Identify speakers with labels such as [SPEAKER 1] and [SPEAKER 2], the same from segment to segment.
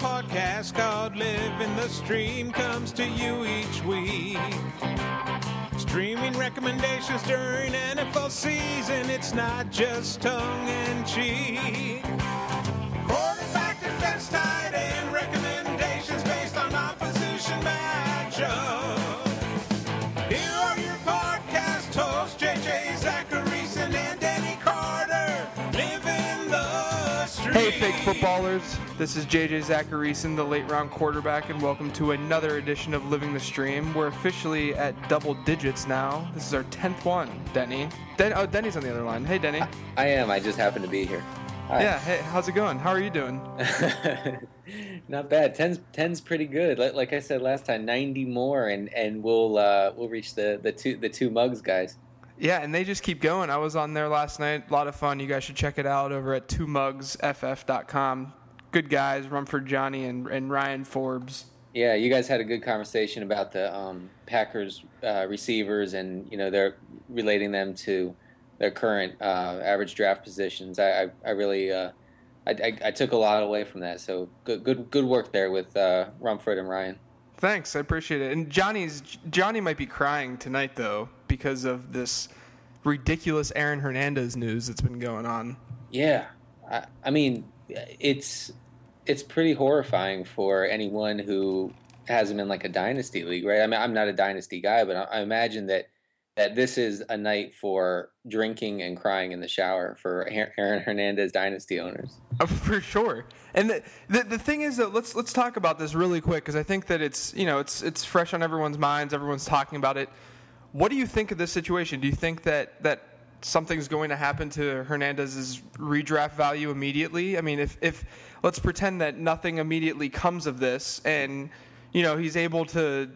[SPEAKER 1] podcast called Living the Stream comes to you each week. Streaming recommendations during NFL season, it's not just tongue in cheek. Quarterback defense tight end recommendations based on opposition matchup. Here are your podcast hosts, JJ Zachariason and Denny Carter. Living the stream.
[SPEAKER 2] Hey, fake footballers. This is JJ Zachariason, the late round quarterback, and welcome to another edition of Living the Stream. We're officially at double digits now. This is our 10th one, Denny. Den- oh, Denny's on the other line. Hey, Denny.
[SPEAKER 3] I am. I just happen to be here. Hi.
[SPEAKER 2] Yeah, hey, how's it going? How are you doing?
[SPEAKER 3] Not bad. Ten's ten's pretty good. Like, like I said last time, ninety more, and and we'll uh, we'll reach the the two the two mugs guys.
[SPEAKER 2] Yeah, and they just keep going. I was on there last night. A lot of fun. You guys should check it out over at twomugsff.com. Good guys, Rumford Johnny and, and Ryan Forbes.
[SPEAKER 3] Yeah, you guys had a good conversation about the um, Packers uh, receivers, and you know they're relating them to their current uh, average draft positions. I I, I really uh, I, I, I took a lot away from that. So good good good work there with uh, Rumford and Ryan.
[SPEAKER 2] Thanks, I appreciate it. And Johnny's Johnny might be crying tonight though because of this ridiculous Aaron Hernandez news that's been going on.
[SPEAKER 3] Yeah, I, I mean, it's it's pretty horrifying for anyone who has him in like a dynasty league, right? I mean, I'm not a dynasty guy, but I, I imagine that that this is a night for drinking and crying in the shower for Aaron Hernandez dynasty owners.
[SPEAKER 2] Uh, for sure. And the, the, the thing is that let's let's talk about this really quick because I think that it's you know it's it's fresh on everyone's minds. Everyone's talking about it. What do you think of this situation? Do you think that that something's going to happen to Hernandez's redraft value immediately? I mean, if if let's pretend that nothing immediately comes of this, and you know he's able to,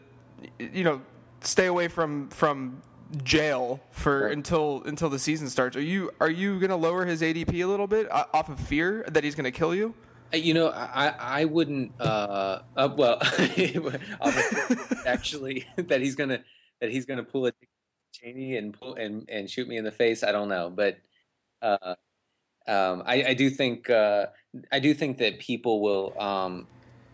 [SPEAKER 2] you know, stay away from from jail for
[SPEAKER 3] Right.
[SPEAKER 2] until until the season starts. Are you are you going to lower his ADP a little bit uh, off of fear that he's going to kill you?
[SPEAKER 3] Uh, You know, I I wouldn't. Uh, uh well, actually, that he's gonna that he's gonna pull a Cheney and pull and and shoot me in the face. I don't know, but uh, um, I I do think uh, I do think that people will um,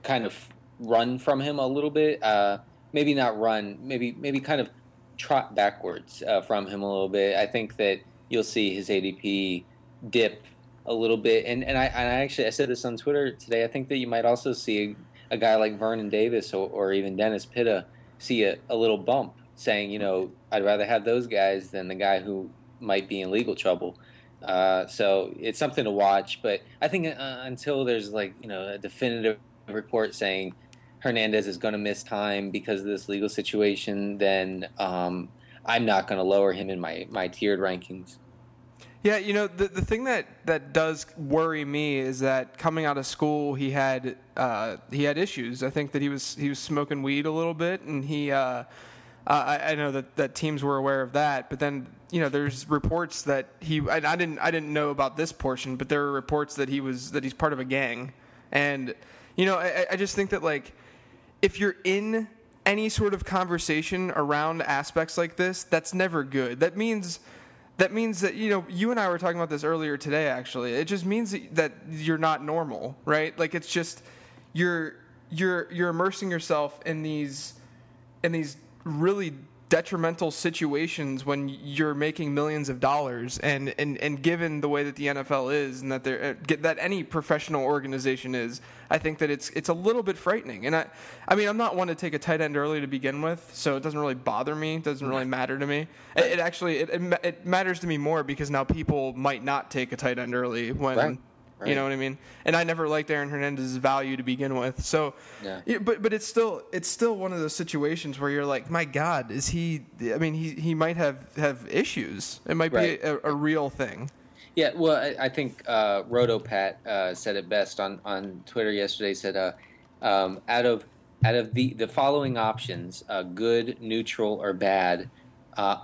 [SPEAKER 3] kind of run from him a little bit. Uh, maybe not run. Maybe maybe kind of trot backwards uh, from him a little bit. I think that you'll see his ADP dip a little bit. And and I, and I actually I said this on Twitter today. I think that you might also see a, a guy like Vernon Davis or, or even Dennis Pitta see a, a little bump, saying, you know, I'd rather have those guys than the guy who might be in legal trouble. Uh, so it's something to watch. But I think uh, until there's like you know a definitive report saying Hernandez is going to miss time because of this legal situation, then um, I'm not going to lower him in my my tiered rankings.
[SPEAKER 2] Yeah, you know the the thing that that does worry me is that coming out of school he had uh, he had issues. I think that he was he was smoking weed a little bit, and he. Uh, I, I know that, that teams were aware of that, but then you know there's reports that he I, I didn't I didn't know about this portion, but there were reports that he was that he's part of a gang, and you know I, I just think that like if you're in any sort of conversation around aspects like this, that's never good. That means that means that you know you and I were talking about this earlier today. Actually, it just means that you're not normal, right? Like it's just you're you're you're immersing yourself in these in these really detrimental situations when you're making millions of dollars and, and, and given the way that the NFL is and that there uh, that any professional organization is I think that it's it's a little bit frightening. And I I mean I'm not one to take a tight end early to begin with so it doesn't really bother me it doesn't really matter to me. It, it actually it, it, it matters to me more because now people might not take a tight end early when
[SPEAKER 3] Right.
[SPEAKER 2] You know what I mean? And I never liked Aaron Hernandez's value to begin with. So,
[SPEAKER 3] Yeah.
[SPEAKER 2] yeah, but but it's still it's still one of those situations where you're like, my God, is he? I mean, he he might have have issues. It might
[SPEAKER 3] Right.
[SPEAKER 2] be a, a real thing.
[SPEAKER 3] Yeah, well, I, I think uh, RotoPat uh, said it best on, on Twitter yesterday. Said uh, um, out of out of the the following options, uh, good, neutral, or bad, uh,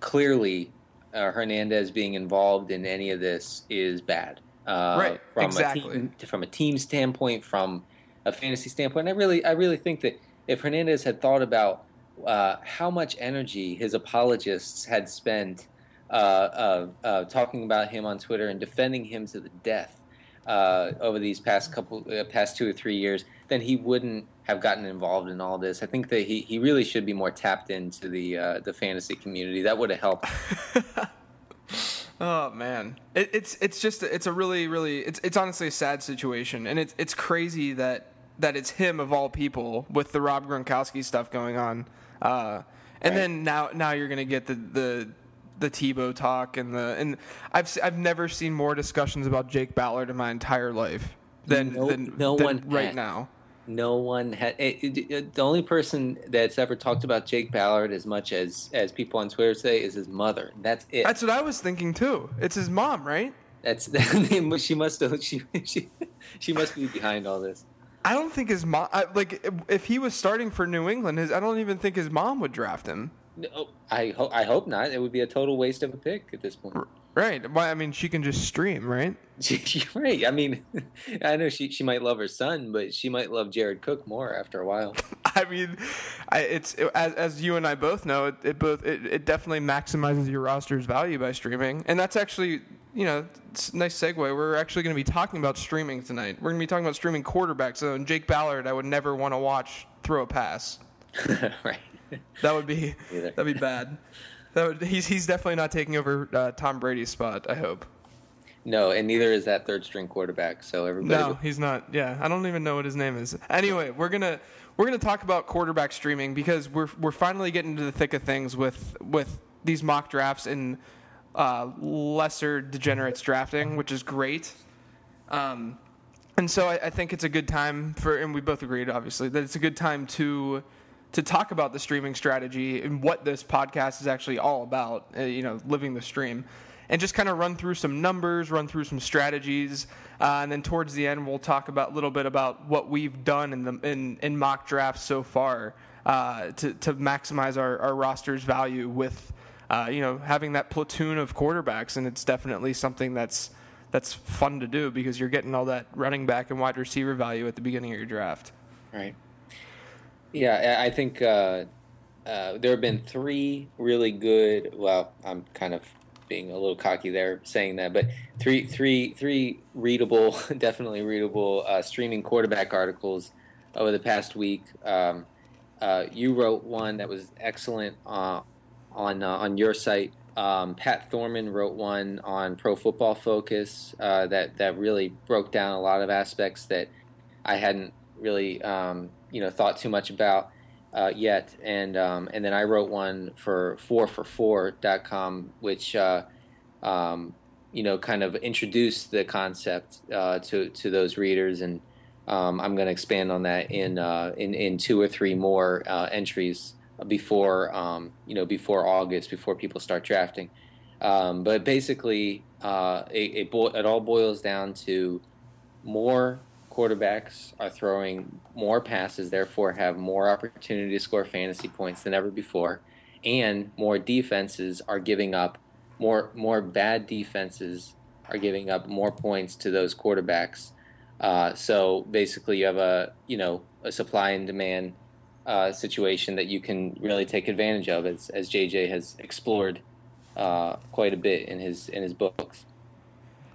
[SPEAKER 3] clearly uh, Hernandez being involved in any of this is bad. Uh,
[SPEAKER 2] Right,
[SPEAKER 3] from
[SPEAKER 2] exactly.
[SPEAKER 3] A team, from a team standpoint, from a fantasy standpoint, I really, I really think that if Hernandez had thought about uh, how much energy his apologists had spent uh, uh, uh, talking about him on Twitter and defending him to the death, uh, over these past couple, uh, past two or three years, then he wouldn't have gotten involved in all this. I think that he, he really should be more tapped into the uh, the fantasy community. That would have helped.
[SPEAKER 2] oh man, it, it's it's just it's a really really it's it's honestly a sad situation, and it's it's crazy that that it's him of all people with the Rob Gronkowski stuff going on. Uh, and right. then now now you're gonna get the the the Tebow talk and the and I've I've never seen more discussions about Jake Ballard in my entire life than no, than, no than one right now.
[SPEAKER 3] No one had it, it, it, the only person that's ever talked about Jake Ballard as much as as people on Twitter say is his mother. That's it.
[SPEAKER 2] That's what I was thinking too. It's his mom, right?
[SPEAKER 3] That's she must she she she must be behind all this.
[SPEAKER 2] I don't think his mom like if he was starting for New England, his I don't even think his mom would draft him.
[SPEAKER 3] No, I hope I hope not. It would be a total waste of a pick at this point.
[SPEAKER 2] Right. Well, I mean, she can just stream, right?
[SPEAKER 3] right. I mean, I know she she might love her son, but she might love Jared Cook more after a while.
[SPEAKER 2] I mean, I, it's it, as as you and I both know, it, it both it, it definitely maximizes your roster's value by streaming, and that's actually you know, it's nice segue. We're actually going to be talking about streaming tonight. We're going to be talking about streaming quarterbacks. So, and Jake Ballard, I would never want to watch throw a pass.
[SPEAKER 3] right.
[SPEAKER 2] That would be that'd be bad. That would, he's he's definitely not taking over uh, Tom Brady's spot. I hope.
[SPEAKER 3] No, and neither is that third string quarterback. So everybody.
[SPEAKER 2] No, he's not. Yeah, I don't even know what his name is. Anyway, we're gonna we're gonna talk about quarterback streaming because we're we're finally getting into the thick of things with with these mock drafts and uh, lesser degenerates drafting, which is great. Um, and so I, I, think it's a good time for, and we both agreed, obviously, that it's a good time to to talk about the streaming strategy and what this podcast is actually all about. Uh, you know, living the stream, and just kind of run through some numbers, run through some strategies, uh, and then towards the end we'll talk about a little bit about what we've done in the in, in mock drafts so far uh, to to maximize our, our roster's value with uh, you know, having that platoon of quarterbacks, and it's definitely something that's that's fun to do because you're getting all that running back and wide receiver value at the beginning of your draft.
[SPEAKER 3] Right. Yeah, I think uh, uh, there have been three really good. Well, I'm kind of being a little cocky there saying that, but three, three, three readable, definitely readable uh, streaming quarterback articles over the past week. Um, uh, you wrote one that was excellent uh, on uh, on your site. Um, Pat Thorman wrote one on Pro Football Focus that that really broke down a lot of aspects that I hadn't really um, you know thought too much about uh, yet, and um, and then I wrote one for 4for4.com, which uh, um, you know kind of introduced the concept uh, to to those readers, and um, I'm going to expand on that in uh, in in two or three more uh, entries before um, you know before August, before people start drafting. Um, but basically, uh, it, it, bo- it all boils down to more quarterbacks are throwing more passes, therefore have more opportunity to score fantasy points than ever before, and more defenses are giving up more more bad defenses are giving up more points to those quarterbacks. Uh, so basically, you have a you know a supply and demand uh, situation that you can really take advantage of, as as JJ has explored uh, quite a bit in his in his books.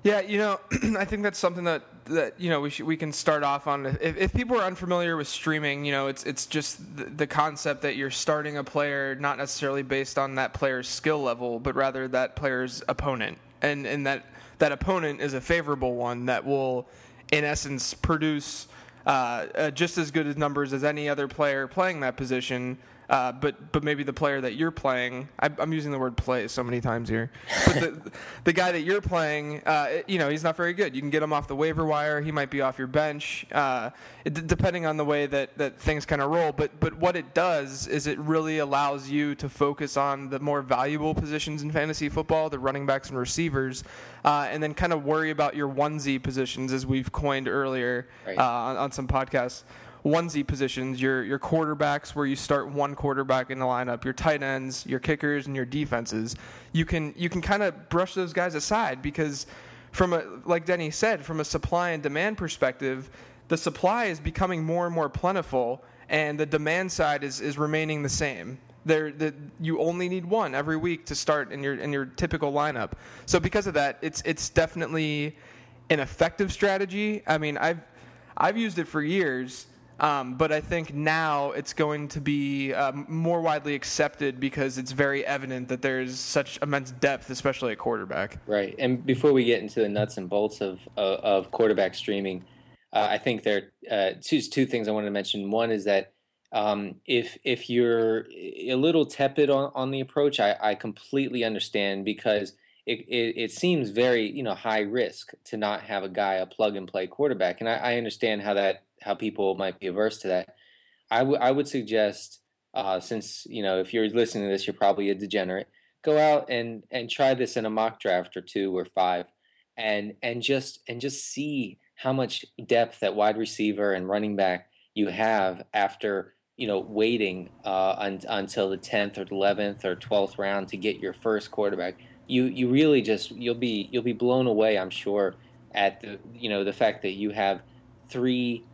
[SPEAKER 2] Yeah, you know, I think that's something that that you know we we can start off on. If, if people are unfamiliar with streaming, you know, it's it's just the, the concept that you're starting a player not necessarily based on that player's skill level, but rather that player's opponent, and and that that opponent is a favorable one that will, in essence, produce uh, uh, just as good as numbers as any other player playing that position. Uh, but but maybe the player that you're playing, I, am using the word play so many times here. But the, the guy that you're playing, uh, you know, he's not very good. You can get him off the waiver wire. He might be off your bench, uh, it, depending on the way that, that things kind of roll. But but what it does is it really allows you to focus on the more valuable positions in fantasy football, the running backs and receivers, uh, and then kind of worry about your onesie positions, as we've coined earlier right. Uh, on, on some podcasts onesie positions, your your quarterbacks where you start one quarterback in the lineup, your tight ends, your kickers, and your defenses. You can you can kind of brush those guys aside because from a like Denny said, from a supply and demand perspective, the supply is becoming more and more plentiful, and the demand side is is remaining the same. There, the, you only need one every week to start in your in your typical lineup. So because of that, it's it's definitely an effective strategy. I mean, I've I've used it for years, um, but I think now it's going to be um, more widely accepted because it's very evident that there's such immense depth, especially at quarterback.
[SPEAKER 3] Right. And before we get into the nuts and bolts of of, of quarterback streaming, uh, I think there are uh, two two things I wanted to mention. One is that um, if if you're a little tepid on, on the approach, I, I completely understand because it, it, it, seems very you know high risk to not have a guy a plug and play quarterback, and I, I understand how that how people might be averse to that. I, w- I would suggest uh, since you know if you're listening to this, you're probably a degenerate. Go out and and try this in a mock draft or two or five, and and just and just see how much depth at wide receiver and running back you have after you know waiting uh, un- until the tenth or eleventh or twelfth round to get your first quarterback you you really just you'll be you'll be blown away. I'm sure at the you know the fact that you have three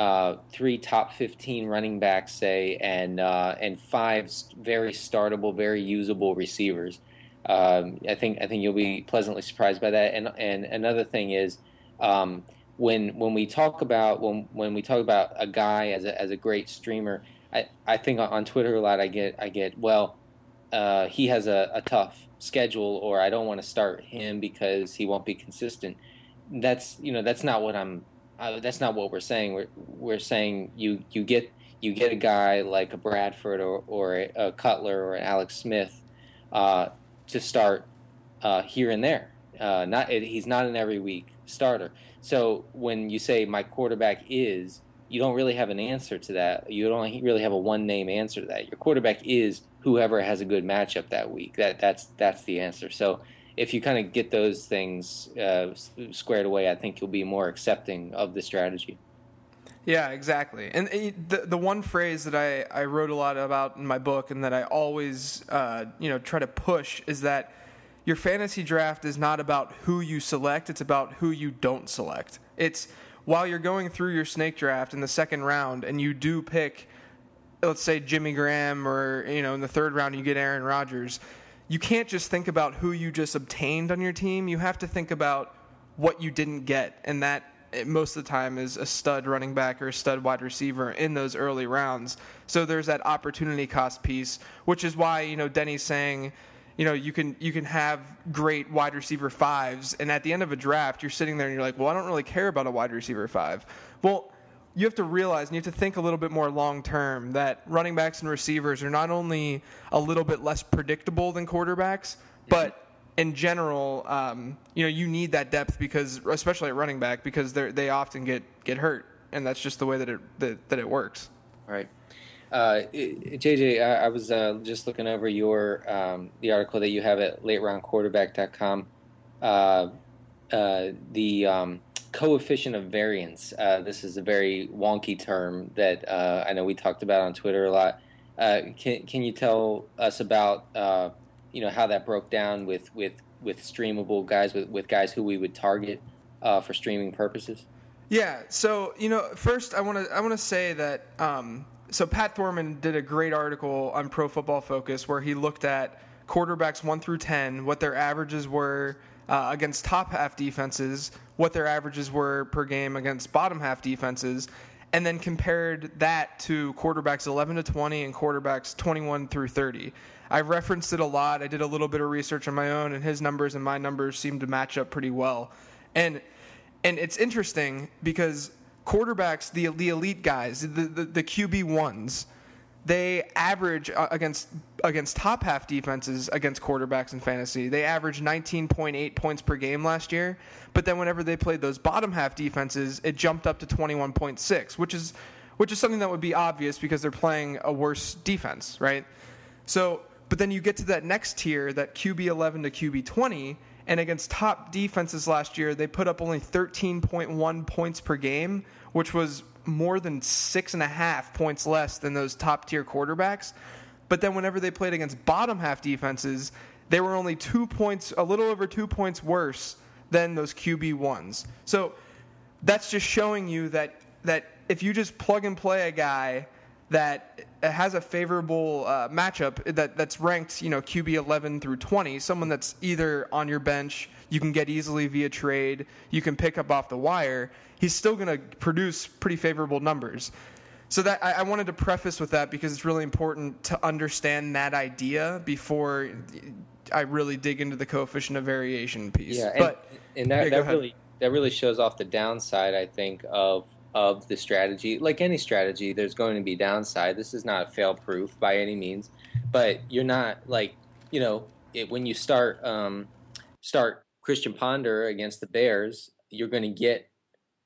[SPEAKER 3] uh, three top 15 running backs say and uh, and five very startable, very usable receivers. Um, I think I think you'll be pleasantly surprised by that. And and another thing is. Um, when when we talk about when when we talk about a guy as a as a great streamer, I, I think on Twitter a lot I get I get well, uh, he has a, a tough schedule or I don't want to start him because he won't be consistent. That's you know that's not what I'm. Uh, that's not what we're saying. We're we're saying you you get you get a guy like a Bradford or or a, a Cutler or an Alex Smith uh, to start uh, here and there. Uh, not he's not an every week starter. So when you say my quarterback is, you don't really have an answer to that. You don't really have a one name answer to that. Your quarterback is whoever has a good matchup that week. That that's that's the answer. So if you kind of get those things uh, squared away, I think you'll be more accepting of the strategy.
[SPEAKER 2] Yeah, exactly. And the the one phrase that I, I wrote a lot about in my book and that I always uh, you know try to push is that your fantasy draft is not about who you select; it's about who you don't select. It's while you're going through your snake draft in the second round and you do pick let's say Jimmy Graham or you know in the third round you get Aaron Rodgers, you can't just think about who you just obtained on your team. You have to think about what you didn't get, and that eh, most of the time is a stud running back or a stud wide receiver in those early rounds. So there's that opportunity cost piece, which is why you know Denny's saying. You know, you can you can have great wide receiver fives, and at the end of a draft, you're sitting there and you're like, "Well, I don't really care about a wide receiver five. Well, you have to realize and you have to think a little bit more long term that running backs and receivers are not only a little bit less predictable than quarterbacks, but in general, um, you know, you need that depth because, especially at running back, because they they often get get hurt, and that's just the way that it that, that it works.
[SPEAKER 3] Right. Uh, JJ, I, I was uh, just looking over your um, the article that you have at Late Round lateroundquarterback.com. Uh, uh, the um, coefficient of variance. Uh, this is a very wonky term that uh, I know we talked about on Twitter a lot. Uh, can can you tell us about uh, you know how that broke down with with with streamable guys with with guys who we would target uh, for streaming purposes?
[SPEAKER 2] Yeah. So you know, first I want to I want to say that. Um, so Pat Thorman did a great article on Pro Football Focus where he looked at quarterbacks one through ten, what their averages were uh, against top half defenses, what their averages were per game against bottom half defenses, and then compared that to quarterbacks 11 to 20 and quarterbacks 21 through 30. I've referenced it a lot. I did a little bit of research on my own, and his numbers and my numbers seem to match up pretty well. And and it's interesting because quarterbacks, the the elite guys, the the, the QB ones they average uh, against against top half defenses against quarterbacks in fantasy. They averaged 19.8 points per game last year, but then whenever they played those bottom half defenses, it jumped up to 21.6, which is which is something that would be obvious because they're playing a worse defense, right? So, but then you get to that next tier, that QB 11 to QB 20, and against top defenses last year, they put up only 13.1 points per game, which was more than six and a half points less than those top tier quarterbacks. But then whenever they played against bottom half defenses, they were only two points, a little over two points worse than those QB ones. So that's just showing you that that if you just plug and play a guy that has a favorable uh, matchup that, that's ranked, you know, QB 11 through 20, someone that's either on your bench, you can get easily via trade, you can pick up off the wire, he's still going to produce pretty favorable numbers. So that I, I, wanted to preface with that because it's really important to understand that idea before I really dig into the coefficient of variation piece.
[SPEAKER 3] Yeah, and, but and that, yeah, that really that really shows off the downside, I think, of of the strategy. Like any strategy, there's going to be downside. This is not fail proof by any means, but you're not like you know it, when you start um, start Christian Ponder against the Bears, you're going to get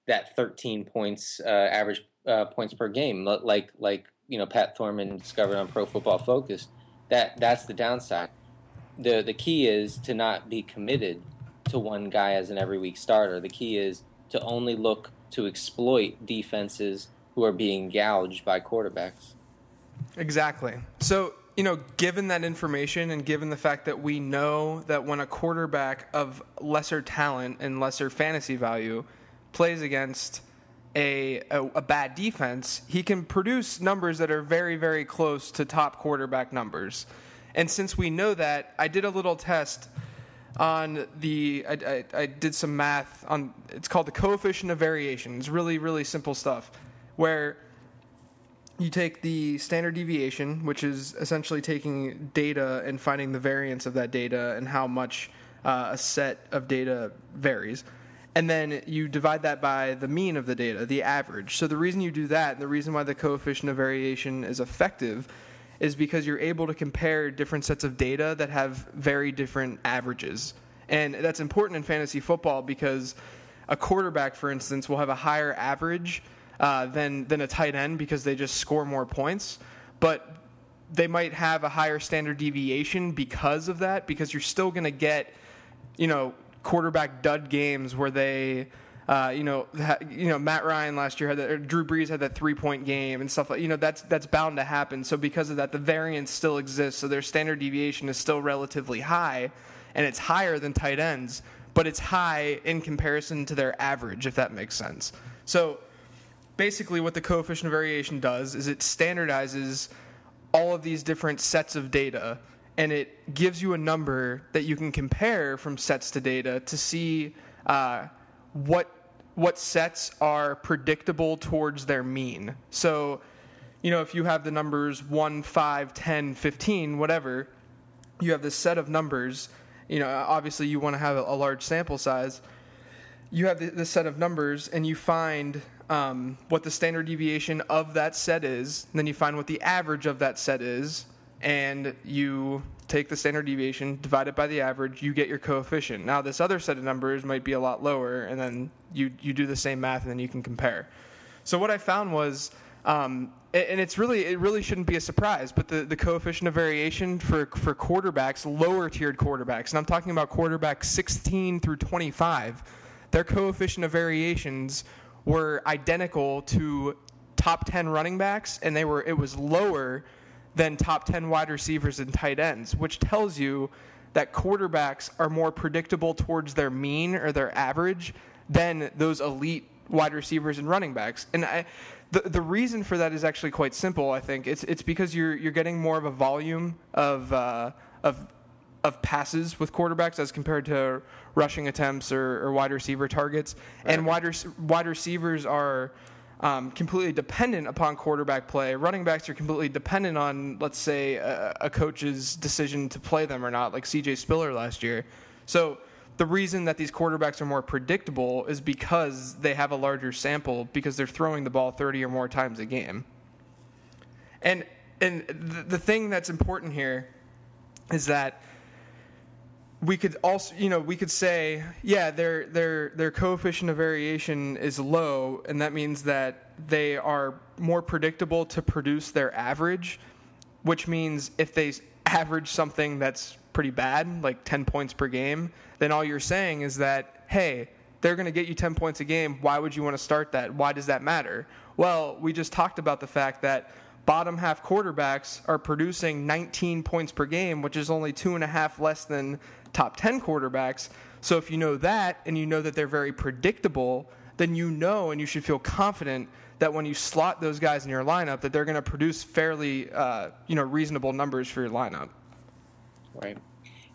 [SPEAKER 3] that 13 points uh, average uh, points per game, like like you know Pat Thorman discovered on Pro Football Focus. That that's the downside. the The key is to not be committed to one guy as an every week starter. The key is to only look to exploit defenses who are being gouged by quarterbacks.
[SPEAKER 2] Exactly. So, you know, given that information and given the fact that we know that when a quarterback of lesser talent and lesser fantasy value plays against a, a, a, bad defense, he can produce numbers that are very, very close to top quarterback numbers. And since we know that, I did a little test on the I, I, I, did some math on it's called the coefficient of variation it's really really simple stuff where you take the standard deviation which is essentially taking data and finding the variance of that data and how much uh, a set of data varies and then you divide that by the mean of the data the average so the reason you do that and the reason why the coefficient of variation is effective is because you're able to compare different sets of data that have very different averages. And that's important in fantasy football because a quarterback, for instance, will have a higher average uh, than, than a tight end because they just score more points. But they might have a higher standard deviation because of that, because you're still going to get, you know, quarterback dud games where they uh, you know, ha, you know, Matt Ryan last year had that, Drew Brees had that three point game and stuff like, you know, that's that's bound to happen. So because of that, the variance still exists. So their standard deviation is still relatively high, and it's higher than tight ends, but it's high in comparison to their average, if that makes sense. So basically, what the coefficient of variation does is it standardizes all of these different sets of data and it gives you a number that you can compare from sets to data to see uh, what what sets are predictable towards their mean. So, you know, if you have the numbers 1, 5, 10, 15, whatever, you have this set of numbers. You know, obviously you want to have a, large sample size. You have this set of numbers and you find um, what the standard deviation of that set is, then you find what the average of that set is, and you take the standard deviation, divide it by the average, you get your coefficient. Now, this other set of numbers might be a lot lower, and then you, you do the same math, and then you can compare. So what I found was, um, and it's really it really shouldn't be a surprise, but the, the coefficient of variation for for quarterbacks, lower tiered quarterbacks, and I'm talking about quarterbacks 16 through 25, their coefficient of variations were identical to top 10 running backs, and they were it was lower than top 10 wide receivers and tight ends, which tells you that quarterbacks are more predictable towards their mean or their average than those elite wide receivers and running backs. And I, the the reason for that is actually quite simple. I think it's it's because you're you're getting more of a volume of uh, of of passes with quarterbacks as compared to rushing attempts or, or wide receiver targets. Right. And wide wide receivers are um, completely dependent upon quarterback play. Running backs are completely dependent on, let's say, a, a coach's decision to play them or not, like CJ Spiller last year. So the reason that these quarterbacks are more predictable is because they have a larger sample because they're throwing the ball 30 or more times a game. And and the, the thing that's important here is that we could also, you know, we could say, yeah, their their their coefficient of variation is low, and that means that they are more predictable to produce their average, which means if they average something that's pretty bad, like 10 points per game, then all you're saying is that, hey, they're going to get you 10 points a game. Why would you want to start that? Why does that matter? Well, we just talked about the fact that bottom half quarterbacks are producing 19 points per game, which is only two and a half less than top 10 quarterbacks. So if you know that and you know that they're very predictable, then you know and you should feel confident that when you slot those guys in your lineup, that they're going to produce fairly, uh, you know, reasonable numbers for your lineup.
[SPEAKER 3] Right.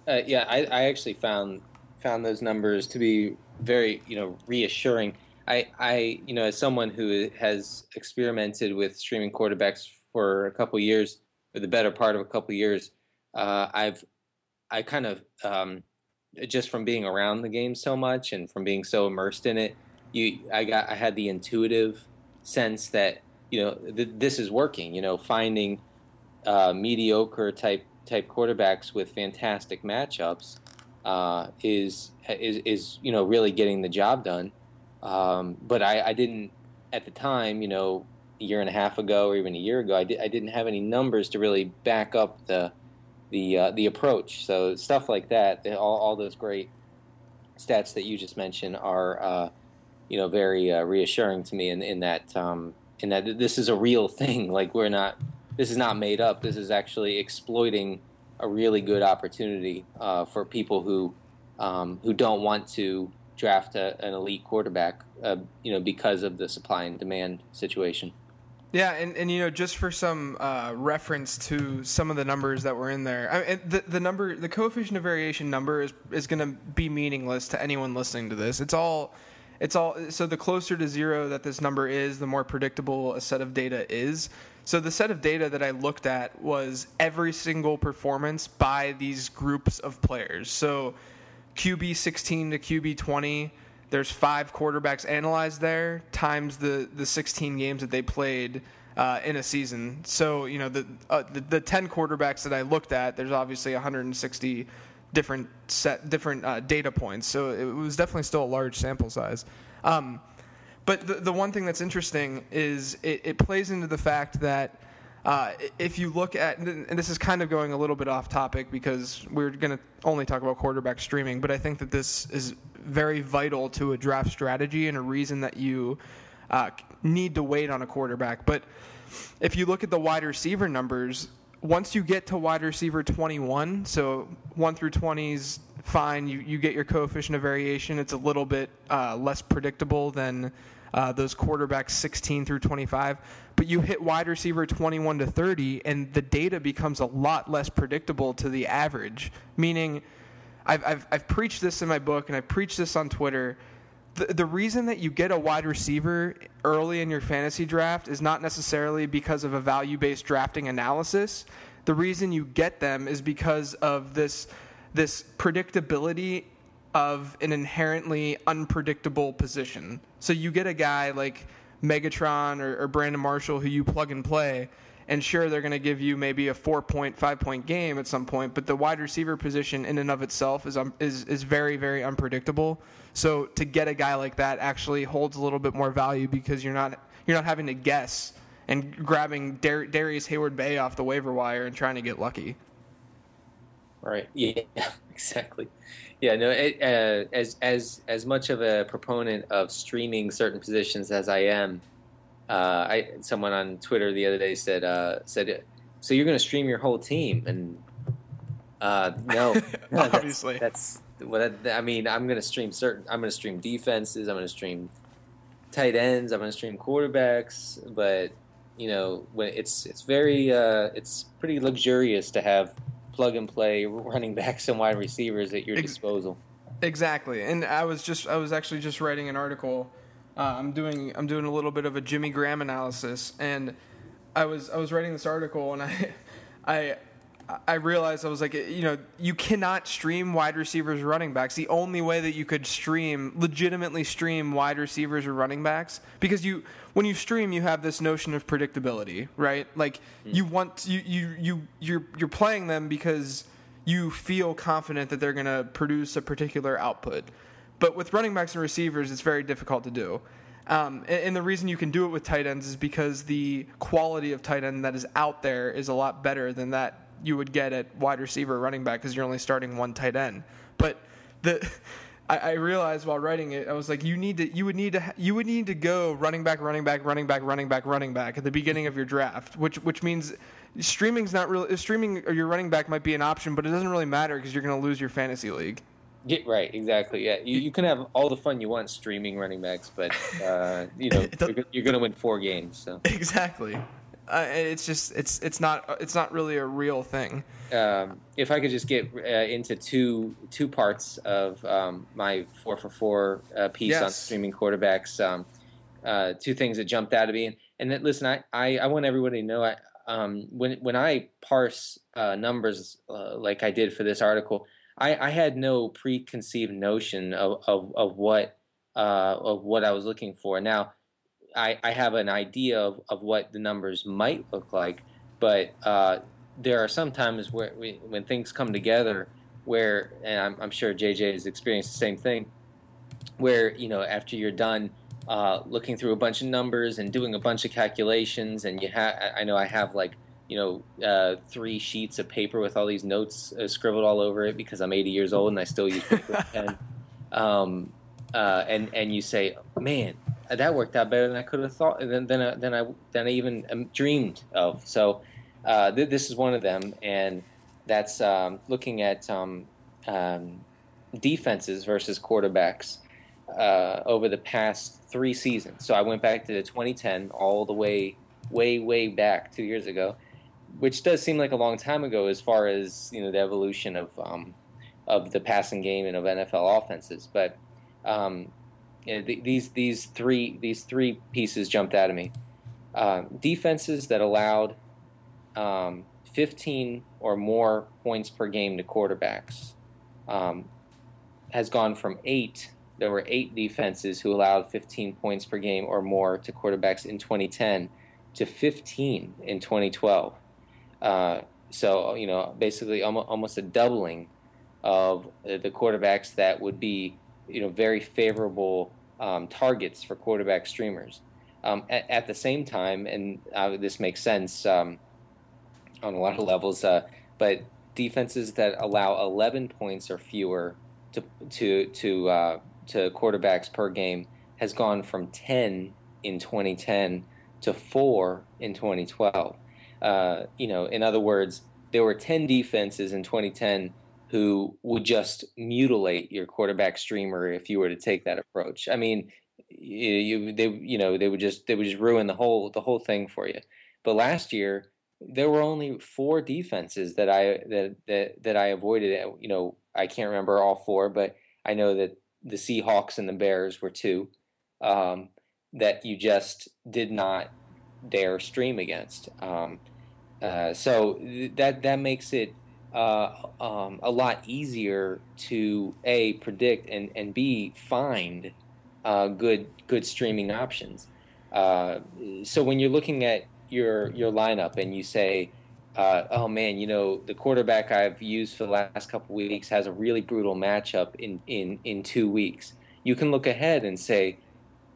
[SPEAKER 3] Uh, yeah, I, I actually found found those numbers to be very, you know, reassuring. I, I, you know, as someone who has experimented with streaming quarterbacks for a couple years, for the better part of a couple years, uh, I've, I kind of, um, just from being around the game so much and from being so immersed in it, you, I got, I had the intuitive sense that you know th- this is working. You know, finding uh, mediocre type type quarterbacks with fantastic matchups uh, is is is you know really getting the job done. Um, but I, I didn't at the time, you know, a year and a half ago or even a year ago, I, di- I didn't have any numbers to really back up the the uh, the approach. So stuff like that, all, all those great stats that you just mentioned are uh, you know very uh, reassuring to me in, in that um, in that this is a real thing. Like we're not this is not made up. This is actually exploiting a really good opportunity uh, for people who um, who don't want to draft a, an elite quarterback, uh, you know, because of the supply and demand situation.
[SPEAKER 2] Yeah, and, and you know, just for some uh, reference to some of the numbers that were in there, I mean, the the number, the coefficient of variation number is is going to be meaningless to anyone listening to this. It's all it's all so the closer to zero that this number is, the more predictable a set of data is. So the set of data that I looked at was every single performance by these groups of players. So QB 16 to QB 20, there's five quarterbacks analyzed there times the the 16 games that they played. Uh, in a season, so you know the, uh, the the 10 quarterbacks that I looked at, there's obviously 160 different set different uh, data points. So it was definitely still a large sample size. Um, but the, the one thing that's interesting is it, it plays into the fact that uh, if you look at, and this is kind of going a little bit off topic because we're going to only talk about quarterback streaming, but I think that this is very vital to a draft strategy and a reason that you uh, need to wait on a quarterback. But if you look at the wide receiver numbers, once you get to wide receiver 21, so 1 through 20s, fine. You, you get your coefficient of variation. It's a little bit uh, less predictable than uh, those quarterbacks 16 through 25. But you hit wide receiver 21 to 30, and the data becomes a lot less predictable to the average. Meaning, I've, I've, I've preached this in my book, and I've preached this on Twitter the, the reason that you get a wide receiver early in your fantasy draft is not necessarily because of a value based drafting analysis. The reason you get them is because of this this predictability of an inherently unpredictable position. So you get a guy like Megatron or, or Brandon Marshall who you plug and play, and sure they're going to give you maybe a four point, five point game at some point, but the wide receiver position in and of itself is um, is is very very unpredictable. So to get a guy like that actually holds a little bit more value because you're not you're not having to guess and grabbing Dar- Darrius Heyward-Bey off the waiver wire and trying to get lucky.
[SPEAKER 3] Right. Yeah. Exactly. Yeah. No. It, uh, as as as much of a proponent of streaming certain positions as I am, uh, I someone on Twitter the other day said uh, said, "So you're going to stream your whole team?" And uh, no,
[SPEAKER 2] obviously
[SPEAKER 3] that's, that's what I mean. I'm going to stream certain. I'm going to stream defenses. I'm going to stream tight ends. I'm going to stream quarterbacks. But you know, when it's it's very uh, it's pretty luxurious to have plug and play running backs and wide receivers at your disposal.
[SPEAKER 2] Exactly, and I was just I was actually just writing an article. Uh, I'm doing I'm doing a little bit of a Jimmy Graham analysis, and I was I was writing this article, and I I I realized I was like, you know, you cannot stream wide receivers, running backs. The only way that you could stream, legitimately stream wide receivers or running backs, because you, when you stream, you have this notion of predictability, right? Like mm. you want you you you you're you're playing them because you feel confident that they're going to produce a particular output. But with running backs and receivers, it's very difficult to do. Um, and, and, the reason you can do it with tight ends is because the quality of tight end that is out there is a lot better than that you would get at wide receiver, running back, because you're only starting one tight end. But the I, I, realized while writing it, I was like, you need to, you would need to, you would need to go running back, running back, running back, running back, running back at the beginning of your draft, which which means streaming's not really streaming or your running back might be an option, but it doesn't really matter because you're going to lose your fantasy league.
[SPEAKER 3] Get right, exactly. Yeah, you, you can have all the fun you want streaming running backs, but uh, you know you're, you're going to win four games. So
[SPEAKER 2] exactly, uh, it's just it's it's not it's not really a real thing.
[SPEAKER 3] Um, if I could just get uh, into two two parts of um, my four for four uh, piece yes. on streaming quarterbacks, um, uh, two things that jumped out at me, and, listen, I, I, I want everybody to know I um, when when I parse uh, numbers like I did for this article. I, I had no preconceived notion of, of, of what uh, of what I was looking for. Now, I, I have an idea of, of what the numbers might look like, but uh, there are some times where we, when things come together, where and I'm, I'm, sure JJ has experienced the same thing, where you know after you're done uh, looking through a bunch of numbers and doing a bunch of calculations, and you have I know I have like you know, uh, three sheets of paper with all these notes uh, scribbled all over it because I'm 80 years old and I still use paper and pen. Um, uh, and and you say, man, that worked out better than I could have thought, than than, I, than I than I even um, dreamed of. So uh, th- this is one of them, and that's um, looking at um, um defenses versus quarterbacks uh, over the past three seasons. So I went back to the 2010 all the way way way back two years ago which does seem like a long time ago as far as you know the evolution of um, of the passing game and of NFL offenses. But um, you know, th- these these three these three pieces jumped out of me. Uh, defenses that allowed um, 15 or more points per game to quarterbacks um, has gone from eight. There were eight defenses who allowed 15 points per game or more to quarterbacks in 2010 to 15 in 2012. Uh, so you know, basically almost, a doubling of the quarterbacks that would be you know very favorable um, targets for quarterback streamers. Um, at, at, the same time, and uh, this makes sense um, on a lot of levels, uh, but defenses that allow 11 points or fewer to to to uh, to quarterbacks per game has gone from 10 in 2010 to four in 2012. Uh, you know, in other words, there were 10 defenses in 2010 who would just mutilate your quarterback streamer if you were to take that approach. I mean, you, they you know they would just they would just ruin the whole the whole thing for you. But last year there were only four defenses that I that that that I avoided. You know, I can't remember all four, but I know that the Seahawks and the Bears were two um, that you just did not dare stream against. Um, uh, so that that makes it uh, um, a lot easier to a predict and and b find uh, good good streaming options. Uh, so when you're looking at your your lineup and you say, uh, "Oh man, you know the quarterback I've used for the last couple weeks has a really brutal matchup in in in two weeks," you can look ahead and say,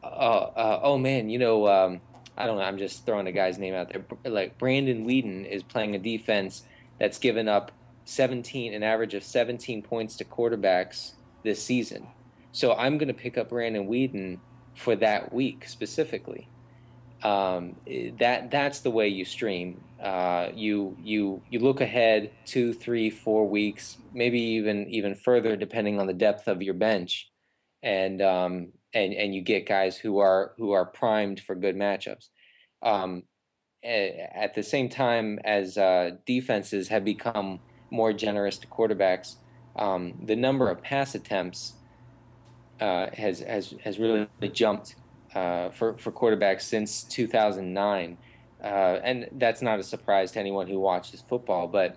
[SPEAKER 3] "Oh man, you know." Um, I don't know. I'm just throwing a guy's name out there. Like Brandon Weeden is playing a defense that's given up 17, an average of 17 points to quarterbacks this season. So I'm going to pick up Brandon Weeden for that week specifically. Um, that that's the way you stream. Uh, you you you look ahead two, three, four weeks, maybe even even further, depending on the depth of your bench, and um, and and you get guys who are who are primed for good matchups. Um, at the same time as uh, defenses have become more generous to quarterbacks, um, the number of pass attempts uh, has has has really jumped uh, for for quarterbacks since 2009, uh, and that's not a surprise to anyone who watches football. But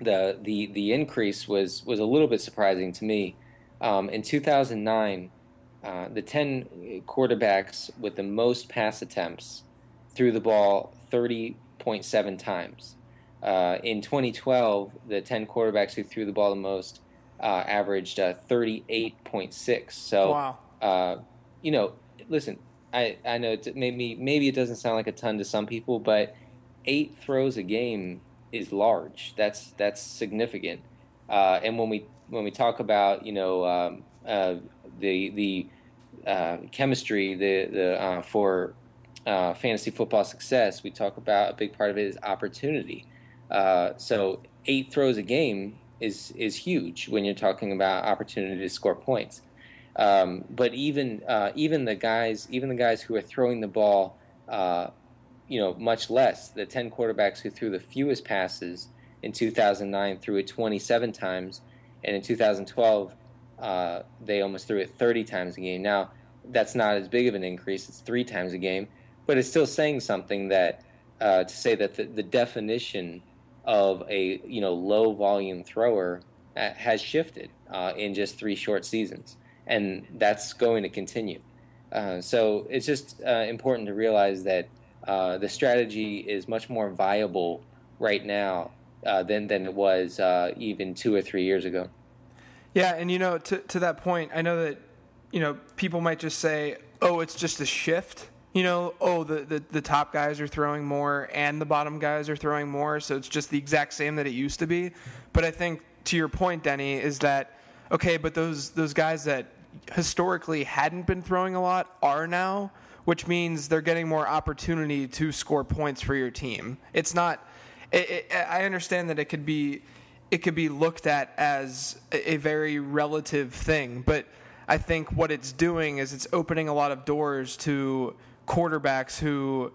[SPEAKER 3] the the the increase was was a little bit surprising to me. Um, in 2009, uh, the 10 quarterbacks with the most pass attempts threw the ball 30.7 times. Uh, in 2012, the 10 quarterbacks who threw the ball the most uh, averaged uh, 38.6. So, wow. Uh, you know, listen, I, I know it maybe maybe it doesn't sound like a ton to some people, but eight throws a game is large. That's that's significant. and when we when we talk about you know um, the the uh, chemistry the the uh, for uh, fantasy football success, we talk about a big part of it is opportunity. Uh, so eight throws a game is is huge when you're talking about opportunity to score points. Um, but even uh, even the guys even the guys who are throwing the ball, uh, you know, much less the ten quarterbacks who threw the fewest passes in 2009 threw it 27 times, and in 2012 uh, they almost threw it 30 times a game. Now that's not as big of an increase; it's three times a game, but it's still saying something that uh, to say that the, the definition of a you know low volume thrower uh, has shifted uh, in just three short seasons, and that's going to continue. Uh, so it's just uh, important to realize that the strategy is much more viable right now than than it was even two or three years ago.
[SPEAKER 2] Yeah, and you know, to to that point, I know that you know people might just say, "Oh, it's just a shift." you know, oh, the, the, the top guys are throwing more and the bottom guys are throwing more, so it's just the exact same that it used to be. But I think to your point, Denny, is that okay, but those those guys that historically hadn't been throwing a lot are now, which means they're getting more opportunity to score points for your team. It's not. It, it, I understand that it could be it could be looked at as a very relative thing, but I think what it's doing is it's opening a lot of doors to quarterbacks who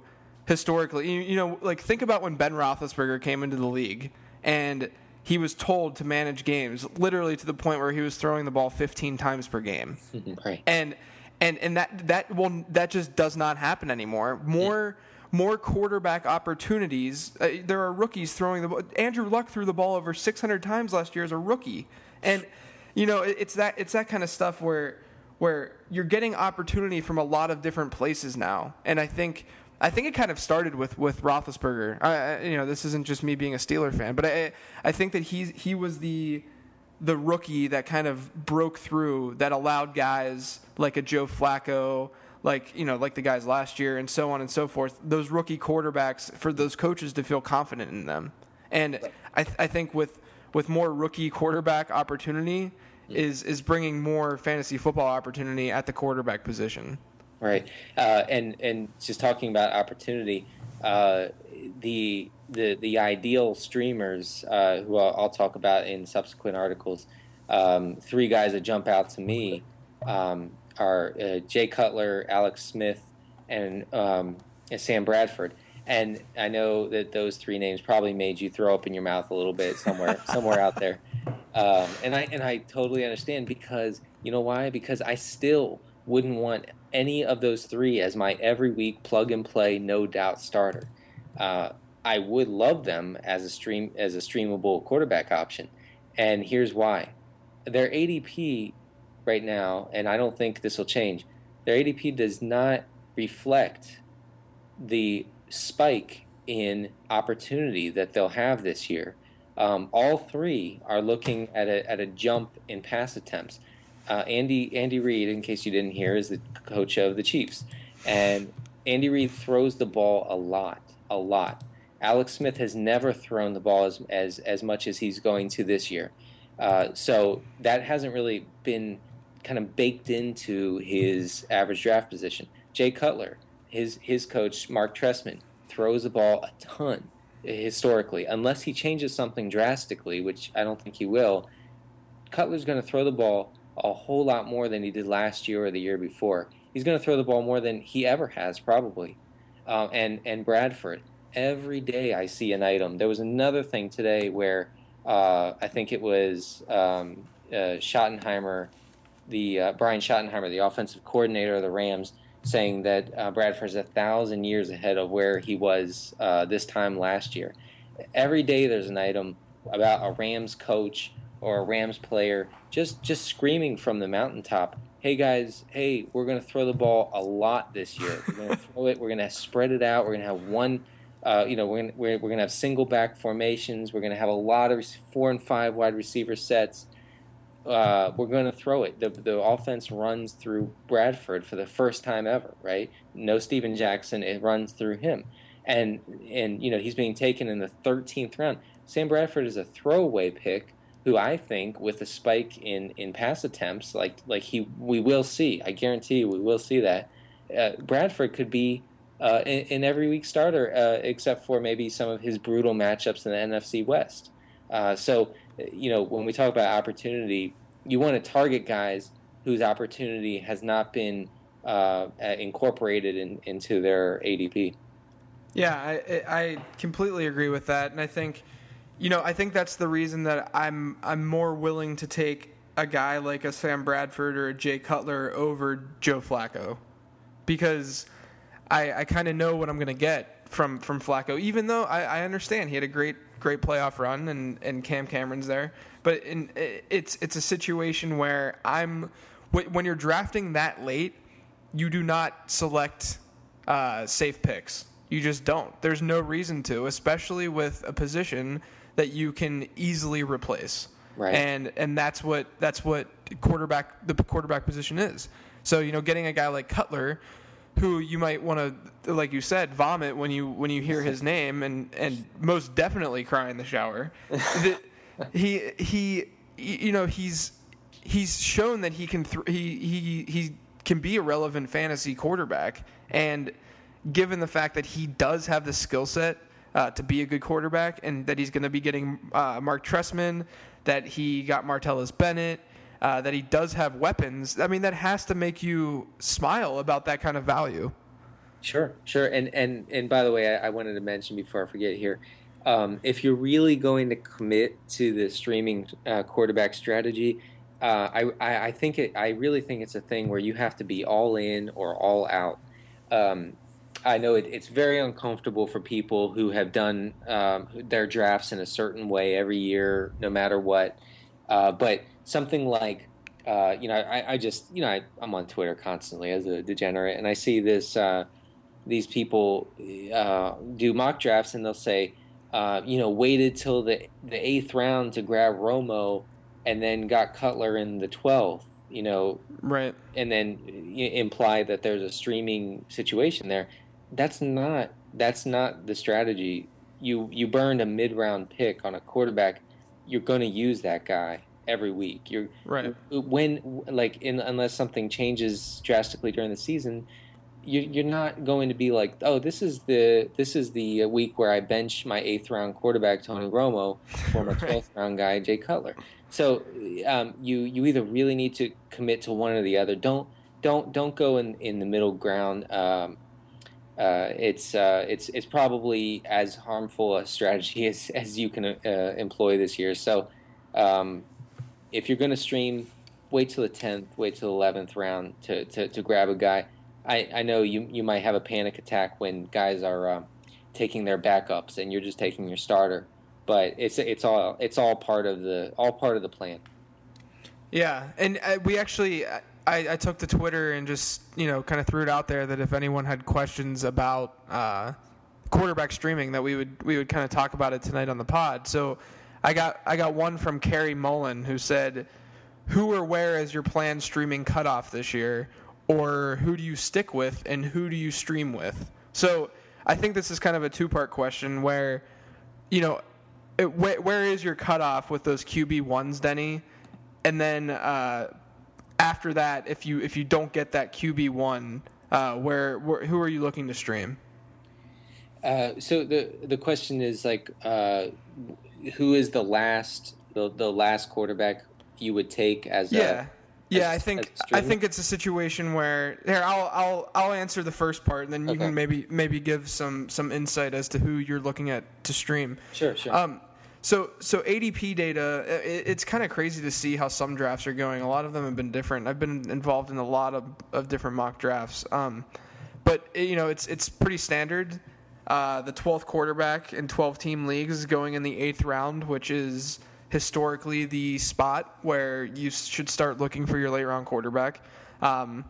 [SPEAKER 2] historically, you, you know, like think about when Ben Roethlisberger came into the league and he was told to manage games literally to the point where he was throwing the ball 15 times per game.
[SPEAKER 3] right.
[SPEAKER 2] And and and that that well that just does not happen anymore. More yeah. More quarterback opportunities. Uh, there are rookies throwing the ball. Andrew Luck threw the ball over 600 times last year as a rookie. And you know, it, it's that it's that kind of stuff where where you're getting opportunity from a lot of different places now. And I think I think it kind of started with with Roethlisberger. I, you know, this isn't just me being a Steeler fan, but I I think that he he was the the rookie that kind of broke through that allowed guys like a Joe Flacco, like you know, like the guys last year, and so on and so forth. Those rookie quarterbacks for those coaches to feel confident in them. And I I think with with more rookie quarterback opportunity, is is bringing more fantasy football opportunity at the quarterback position.
[SPEAKER 3] Right, uh, and and just talking about opportunity, uh, the the the ideal streamers uh, who I'll, I'll, talk about in subsequent articles. Um, three guys that jump out to me um, are uh, Jay Cutler, Alex Smith, and, um, and Sam Bradford. And I know that those three names probably made you throw up in your mouth a little bit somewhere somewhere out there. Um, and I and I totally understand because you know why? Because I still wouldn't want any of those three as my every week plug and play, no doubt starter. Uh, I would love them as a stream as a streamable quarterback option, and here's why: their ADP right now, and I don't think this will change. Their ADP does not reflect the spike in opportunity that they'll have this year um, all three are looking at a, at a jump in pass attempts. Uh, Andy Andy Reid, in case you didn't hear, is the coach of the Chiefs, and Andy Reid throws the ball a lot, a lot. Alex Smith has never thrown the ball as as, as much as he's going to this year, uh, so that hasn't really been kind of baked into his average draft position. Jay Cutler, his his coach Marc Trestman throws the ball a ton historically, unless he changes something drastically, which I don't think he will. Cutler's going to throw the ball a whole lot more than he did last year or the year before. He's going to throw the ball more than he ever has, probably. Um, and and Bradford, every day I see an item. There was another thing today where uh, I think it was um, uh, Schottenheimer, the uh, Brian Schottenheimer, the offensive coordinator of the Rams saying that uh, Bradford's a thousand years ahead of where he was uh, this time last year. Every day there's an item about a Rams coach or a Rams player just just screaming from the mountaintop, "Hey guys, hey, we're going to throw the ball a lot this year. We're going to throw it. We're going to spread it out. We're going to have one." Uh, you know, we're gonna, we're, we're gonna have single back formations. We're gonna have a lot of four and five wide receiver sets uh, we're going to throw it. The, the offense runs through Bradford for the first time ever, right? No Steven Jackson, it runs through him. And, and you know, he's being taken in the 13th round. Sam Bradford is a throwaway pick who I think with a spike in, in pass attempts, like like he we will see, I guarantee you we will see that. Uh, Bradford could be uh, in, in, every week starter, uh, except for maybe some of his brutal matchups in the NFC West. Uh, so, you know, when we talk about opportunity, you want to target guys whose opportunity has not been uh, incorporated in, into their ADP.
[SPEAKER 2] Yeah, I, I completely agree with that, and I think, you know, I think that's the reason that I'm I'm more willing to take a guy like a Sam Bradford or a Jay Cutler over Joe Flacco, because I I kind of know what I'm going to get from from Flacco. Even though I, I understand he had a great great playoff run and and Cam Cameron's there, but in, it's it's a situation where I'm when you're drafting that late, you do not select uh, safe picks. You just don't. There's no reason to, especially with a position that you can easily replace.
[SPEAKER 3] Right.
[SPEAKER 2] And and that's what that's what quarterback the quarterback position is. So you know, getting a guy like Cutler, who you might want to, like you said, vomit when you when you hear his name, and and most definitely cry in the shower. the, he he you know he's he's shown that he can th- he he he can be a relevant fantasy quarterback, and given the fact that he does have the skill set uh, to be a good quarterback, and that he's going to be getting uh, Marc Trestman, that he got Martellus Bennett. Uh, that he does have weapons. I mean, that has to make you smile about that kind of value.
[SPEAKER 3] Sure, sure. And and and by the way, I, I wanted to mention before I forget here, um, if you're really going to commit to the streaming uh, quarterback strategy, uh, I, I, I think it. I really think it's a thing where you have to be all in or all out. Um, I know it, it's very uncomfortable for people who have done um, their drafts in a certain way every year, no matter what. Uh, but something like, uh, you know, I, I, just, you know, I, am on Twitter constantly as a degenerate, and I see this. Uh, these people uh, do mock drafts, and they'll say, uh, you know, waited till the the eighth round to grab Romo, and then got Cutler in the twelfth. You know,
[SPEAKER 2] right?
[SPEAKER 3] And then imply that there's a streaming situation there that's not that's not the strategy. You you burned a mid round pick on a quarterback. You're going to use that guy every week. You're
[SPEAKER 2] right
[SPEAKER 3] when like in, unless something changes drastically during the season. You, are not going to be like, oh, this is the this is the week where I bench my eighth round quarterback Tony Romo for my twelfth round guy Jay Cutler. So um, you you either really need to commit to one or the other. Don't don't don't go in, in the middle ground. Um, uh, it's uh, it's it's probably as harmful a strategy as, as you can uh, employ this year. So, um, if you're going to stream, wait till the tenth, wait till the eleventh round to, to, to, grab a guy. I, I know you you might have a panic attack when guys are um, taking their backups and you're just taking your starter, but it's it's all it's all part of the all part of the plan.
[SPEAKER 2] Yeah, and uh, we actually I, I, took to Twitter and just you know kind of threw it out there that if anyone had questions about uh, quarterback streaming, that we would we would kind of talk about it tonight on the pod. So I got I got one from Carrie Mullen who said, "Who or where is your planned streaming cutoff this year, or who do you stick with and who do you stream with?" So I think this is kind of a two part question where, you know, it, where, where is your cutoff with those QB ones, Denny, and then. Uh, after that, if you if you don't get that QB one, uh, where, where who are you looking to stream?
[SPEAKER 3] Uh, so the the question is like, uh, who is the last the, the last quarterback you would take as
[SPEAKER 2] yeah.
[SPEAKER 3] A,
[SPEAKER 2] yeah, I think I think it's a situation where here I'll I'll I'll answer the first part and then you okay. can maybe maybe give some some insight as to who you're looking at to stream.
[SPEAKER 3] Sure, sure.
[SPEAKER 2] Um, so, so ADP data, it, it's kind of crazy to see how some drafts are going. A lot of them have been different. I've been involved in a lot of, of different mock drafts, um, but it, you know, it's it's pretty standard. Uh, the 12th quarterback in 12 team leagues going in the eighth round, which is historically the spot where you should start looking for your late round quarterback. Um,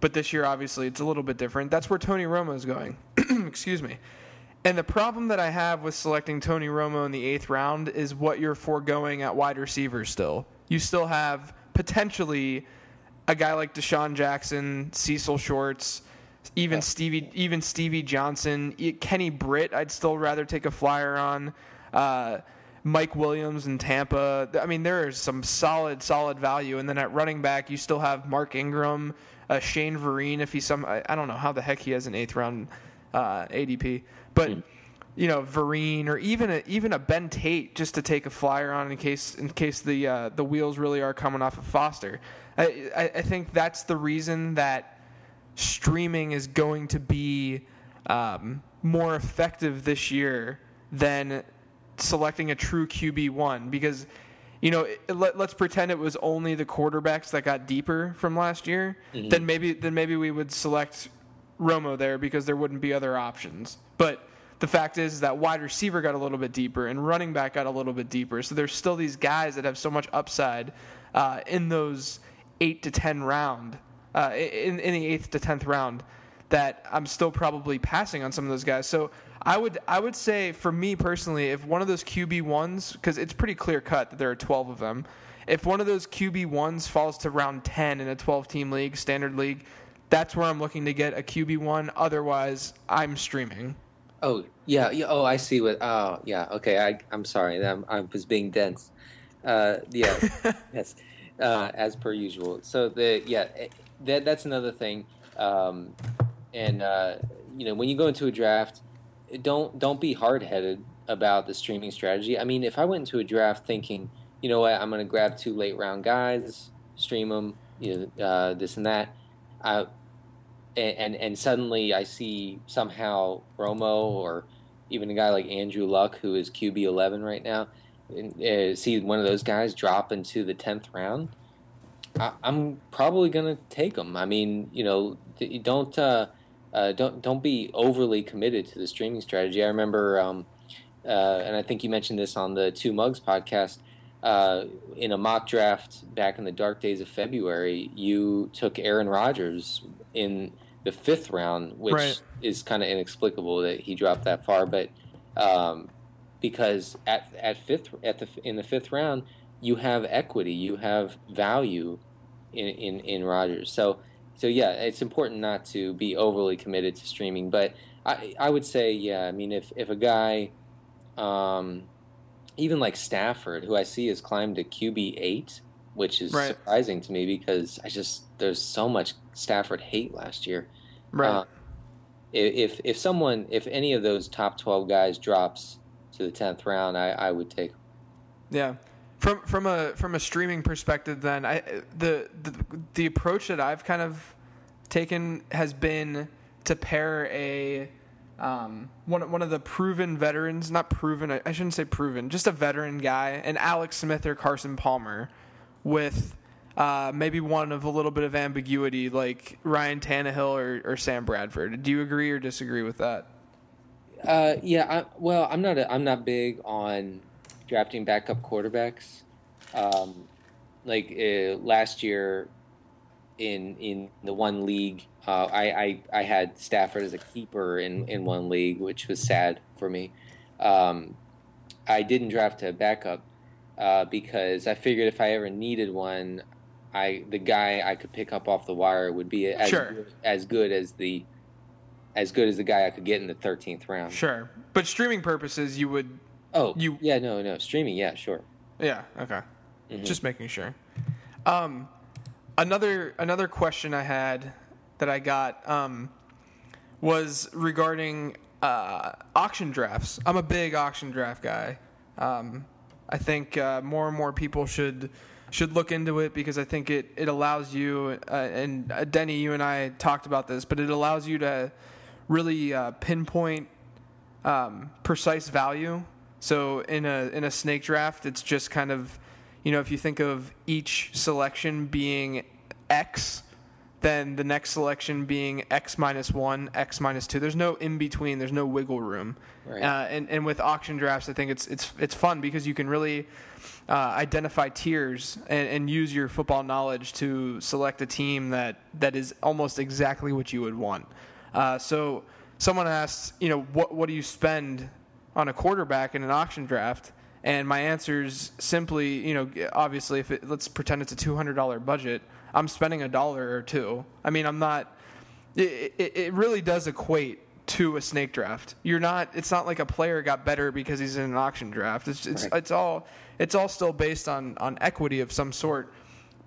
[SPEAKER 2] but this year, obviously, it's a little bit different. That's where Tony Romo is going. Excuse me. And the problem that I have with selecting Tony Romo in the eighth round is what you're foregoing at wide receiver still. You still have potentially a guy like DeSean Jackson, Cecil Shorts, even Stevie, even Stevie Johnson, Kenny Britt. I'd still rather take a flyer on. Uh, Mike Williams in Tampa. I mean, there is some solid, solid value. And then at running back, you still have Mark Ingram, uh, Shane Vereen. If he's some, I, I, don't know how the heck he has an eighth round uh, ADP. But you know, Vereen or even a, even a Ben Tate just to take a flyer on in case in case the uh, the wheels really are coming off of Foster. I, I, I think that's the reason that streaming is going to be um, more effective this year than selecting a true QB one because you know it, let, us pretend it was only the quarterbacks that got deeper from last year mm-hmm. then maybe then maybe we would select Romo there because there wouldn't be other options but the fact is that wide receiver got a little bit deeper and running back got a little bit deeper so there's still these guys that have so much upside uh, in those 8 to 10 round uh, in, in the 8th to 10th round that I'm still probably passing on some of those guys so I would I would say for me personally, if one of those QB ones, because it's pretty clear cut that there are 12 of them, if one of those QB ones falls to round 10 in a 12 team league, standard league, that's where I'm looking to get a QB one. Otherwise, I'm streaming.
[SPEAKER 3] Oh yeah, yeah. Oh, I see what. Oh yeah. Okay. I I'm sorry. I'm, I was being dense. Uh, yeah. yes. Uh, as per usual. So the yeah, that that's another thing. Um, and uh, you know, when you go into a draft, don't don't be hard headed about the streaming strategy. I mean, if I went into a draft thinking, you know what, I'm going to grab two late round guys, stream them, you know, uh, this and that, and, and and suddenly I see somehow Romo or even a guy like Andrew Luck who is QB 11 right now, and, uh, see one of those guys drop into the 10th round. I, am probably going to take them. I mean, you know, don't uh, uh, don't don't be overly committed to the streaming strategy. I remember, um, uh, and I think you mentioned this on the Two Mugs podcast. Uh, in a mock draft back in the dark days of February, you took Aaron Rodgers in the fifth round, which right. is kind of inexplicable that he dropped that far. But um, because at at fifth at the in the fifth round, you have equity, you have value in in, in Rodgers. So so yeah, it's important not to be overly committed to streaming. But I I would say yeah. I mean, if if a guy, um, even like Stafford, who I see has climbed to QB eight, which is right. surprising to me because I just there's so much Stafford hate last year.
[SPEAKER 2] Right. Uh,
[SPEAKER 3] if if someone if any of those top twelve guys drops to the tenth round, I I would take.
[SPEAKER 2] Yeah. From from a from a streaming perspective, then I the the the approach that I've kind of taken has been to pair a um, one one of the proven veterans, not proven, I, shouldn't say proven, just a veteran guy, and Alex Smith or Carson Palmer, with uh, maybe one of a little bit of ambiguity, like Ryan Tannehill or, or Sam Bradford. Do you agree or disagree with that?
[SPEAKER 3] Uh, yeah, I, well, I'm not I'm not big on drafting backup quarterbacks. Um, like uh, last year, in in the one league, uh, I, I I had Stafford as a keeper in in one league, which was sad for me. Um, I didn't draft a backup uh, because I figured if I ever needed one, I the guy I could pick up off the wire would be as
[SPEAKER 2] sure.
[SPEAKER 3] good, as good as the as good as the guy I could get in the thirteenth round.
[SPEAKER 2] Sure, but streaming purposes, you would
[SPEAKER 3] Oh, you? Yeah, no, no, streaming. Yeah, sure.
[SPEAKER 2] Yeah. Okay. Mm-hmm. Just making sure. Um, another another question I had that I got um, was regarding uh, auction drafts. I'm a big auction draft guy. Um, I think uh, more and more people should should look into it because I think it it allows you uh, and uh, Denny, you and I talked about this, but it allows you to really uh, pinpoint um, precise value so in a in a snake draft, it's just kind of, you know, if you think of each selection being X, then the next selection being X minus one, X minus two. There's no in between. There's no wiggle room. Right. Uh, and and with auction drafts, I think it's it's it's fun because you can really uh, identify tiers and, and use your football knowledge to select a team that that is almost exactly what you would want. Uh, so someone asks, you know, what what do you spend on a quarterback in an auction draft? And my answer is simply, you know, obviously, if it, let's pretend it's a two hundred dollar budget, I'm spending a dollar or two. I mean, I'm not. It, it, it really does equate to a snake draft. You're not. It's not like a player got better because he's in an auction draft. It's it's, right. it's all it's all still based on on equity of some sort.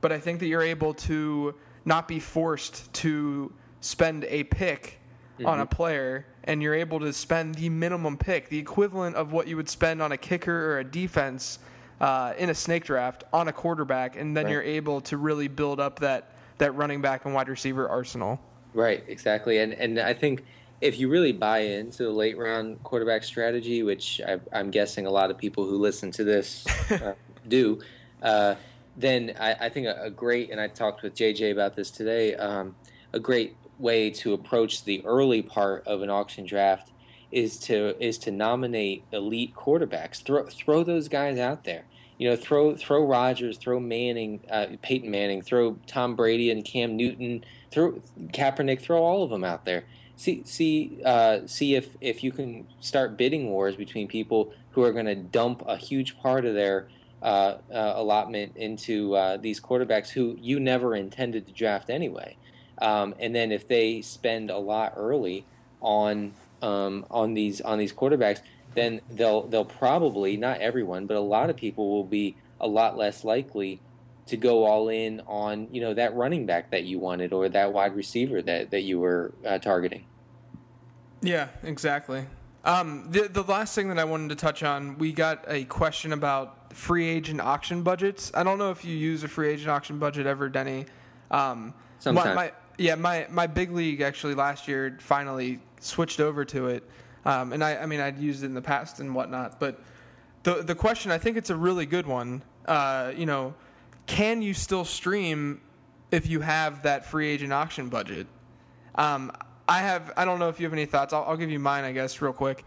[SPEAKER 2] But I think that you're able to not be forced to spend a pick on a player and you're able to spend the minimum pick, the equivalent of what you would spend on a kicker or a defense uh, in a snake draft on a quarterback, and then
[SPEAKER 3] Right.
[SPEAKER 2] you're able to really build up that that running back and wide receiver arsenal.
[SPEAKER 3] Right, exactly, and and I think if you really buy into the late round quarterback strategy, which I, I'm guessing a lot of people who listen to this uh, do, uh, then I, I think a, a great and I talked with JJ about this today. Um, a great way to approach the early part of an auction draft is to is to nominate elite quarterbacks. Throw throw those guys out there. You know, throw throw Rodgers, throw Manning, uh, Peyton Manning, throw Tom Brady and Cam Newton, throw Kaepernick, throw all of them out there. See see uh, see if if you can start bidding wars between people who are going to dump a huge part of their uh, uh, allotment into uh, these quarterbacks who you never intended to draft anyway. Um, and then if they spend a lot early on um, on these on these quarterbacks, then they'll they'll probably not everyone, but a lot of people will be a lot less likely to go all in on you know that running back that you wanted or that wide receiver that that you were uh, targeting.
[SPEAKER 2] Yeah, exactly. Um, the the last thing that I wanted to touch on, we got a question about free agent auction budgets. I don't know if you use a free agent auction budget ever, Denny. Um,
[SPEAKER 3] Sometimes.
[SPEAKER 2] My, my, yeah, my my big league actually last year finally switched over to it, um, and I I mean I'd used it in the past and whatnot, but the the question I think it's a really good one. Uh, you know, can you still stream if you have that free agent auction budget? Um, I have. I don't know if you have any thoughts. I'll, I'll give you mine, I guess, real quick.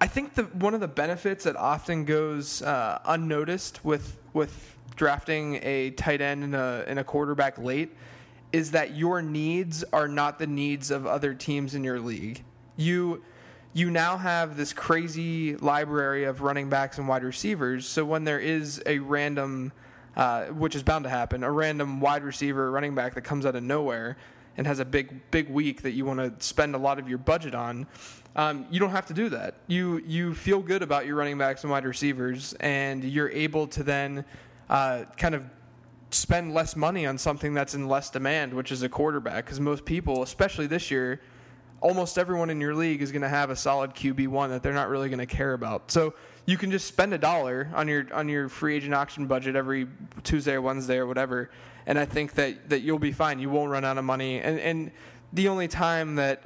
[SPEAKER 2] I think the one of the benefits that often goes uh, unnoticed with with drafting a tight end and a and a quarterback late is that your needs are not the needs of other teams in your league. You you now have this crazy library of running backs and wide receivers. So when there is a random, uh, which is bound to happen, a random wide receiver, running back that comes out of nowhere and has a big big week that you want to spend a lot of your budget on, um, you don't have to do that. You you feel good about your running backs and wide receivers, and you're able to then uh, kind of spend less money on something that's in less demand, which is a quarterback. Because most people, especially this year, almost everyone in your league is going to have a solid QB one that they're not really going to care about. So you can just spend a dollar on your on your free agent auction budget every Tuesday or Wednesday or whatever, and I think that that you'll be fine. You won't run out of money. And and the only time that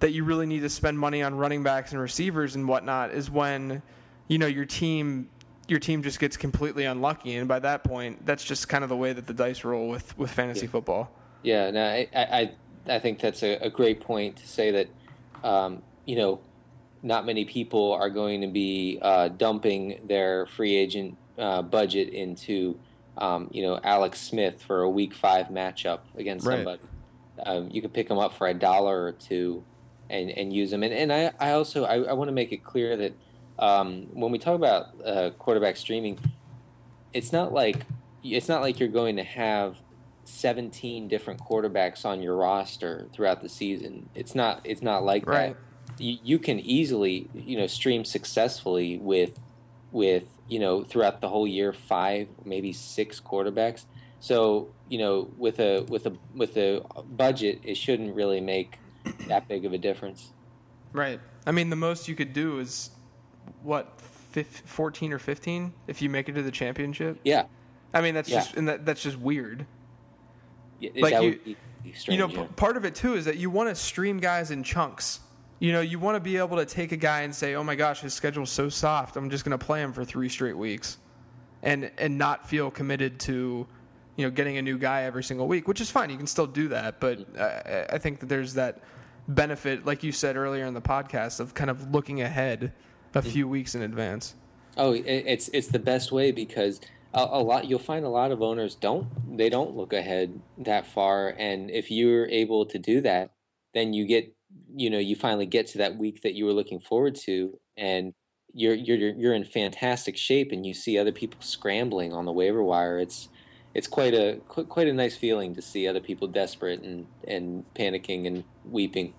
[SPEAKER 2] that you really need to spend money on running backs and receivers and whatnot is when you know your team your team just gets completely unlucky and by that point that's just kind of the way that the dice roll with with fantasy
[SPEAKER 3] Yeah.
[SPEAKER 2] football
[SPEAKER 3] Yeah, no, I, I, I think that's a, a great point to say that, um, you know, not many people are going to be uh, dumping their free agent uh, budget into, um, you know, Alex Smith for a Week Five matchup against
[SPEAKER 2] Right.
[SPEAKER 3] somebody. Um, you could pick them up for a dollar or two, and, and use them. And and I, I also I, I want to make it clear that um, when we talk about uh, quarterback streaming, it's not like it's not like you're going to have 17 different quarterbacks on your roster throughout the season. It's not it's not like
[SPEAKER 2] Right.
[SPEAKER 3] that. You, you can easily, you know, stream successfully with with, you know, throughout the whole year 5, maybe 6 quarterbacks. So, you know, with a with a with a budget, it shouldn't really make that big of a difference.
[SPEAKER 2] right i mean the most you could do is what fif- 14 or 15 if you make it to the championship
[SPEAKER 3] Yeah.
[SPEAKER 2] i mean that's
[SPEAKER 3] Yeah.
[SPEAKER 2] just and that, that's just weird
[SPEAKER 3] Yeah,
[SPEAKER 2] Like you-
[SPEAKER 3] would be strange.
[SPEAKER 2] you know,
[SPEAKER 3] yeah.
[SPEAKER 2] part of it too is that you want to stream guys in chunks. You know, you want to be able to take a guy and say, "Oh my gosh, his schedule's so soft. I'm just going to play him for three straight weeks," and and not feel committed to, you know, getting a new guy every single week, which is fine. You can still do that, but mm-hmm. I, I think that there's that benefit, like you said earlier in the podcast, of kind of looking ahead a mm. few weeks in advance.
[SPEAKER 3] Oh, it's it's the best way because a, a lot you'll find a lot of owners don't they don't look ahead that far, and if you're able to do that, then you get you know you finally get to that week that you were looking forward to, and you're you're you're in fantastic shape, and you see other people scrambling on the waiver wire. It's it's quite a quite a nice feeling to see other people desperate and and panicking and weeping.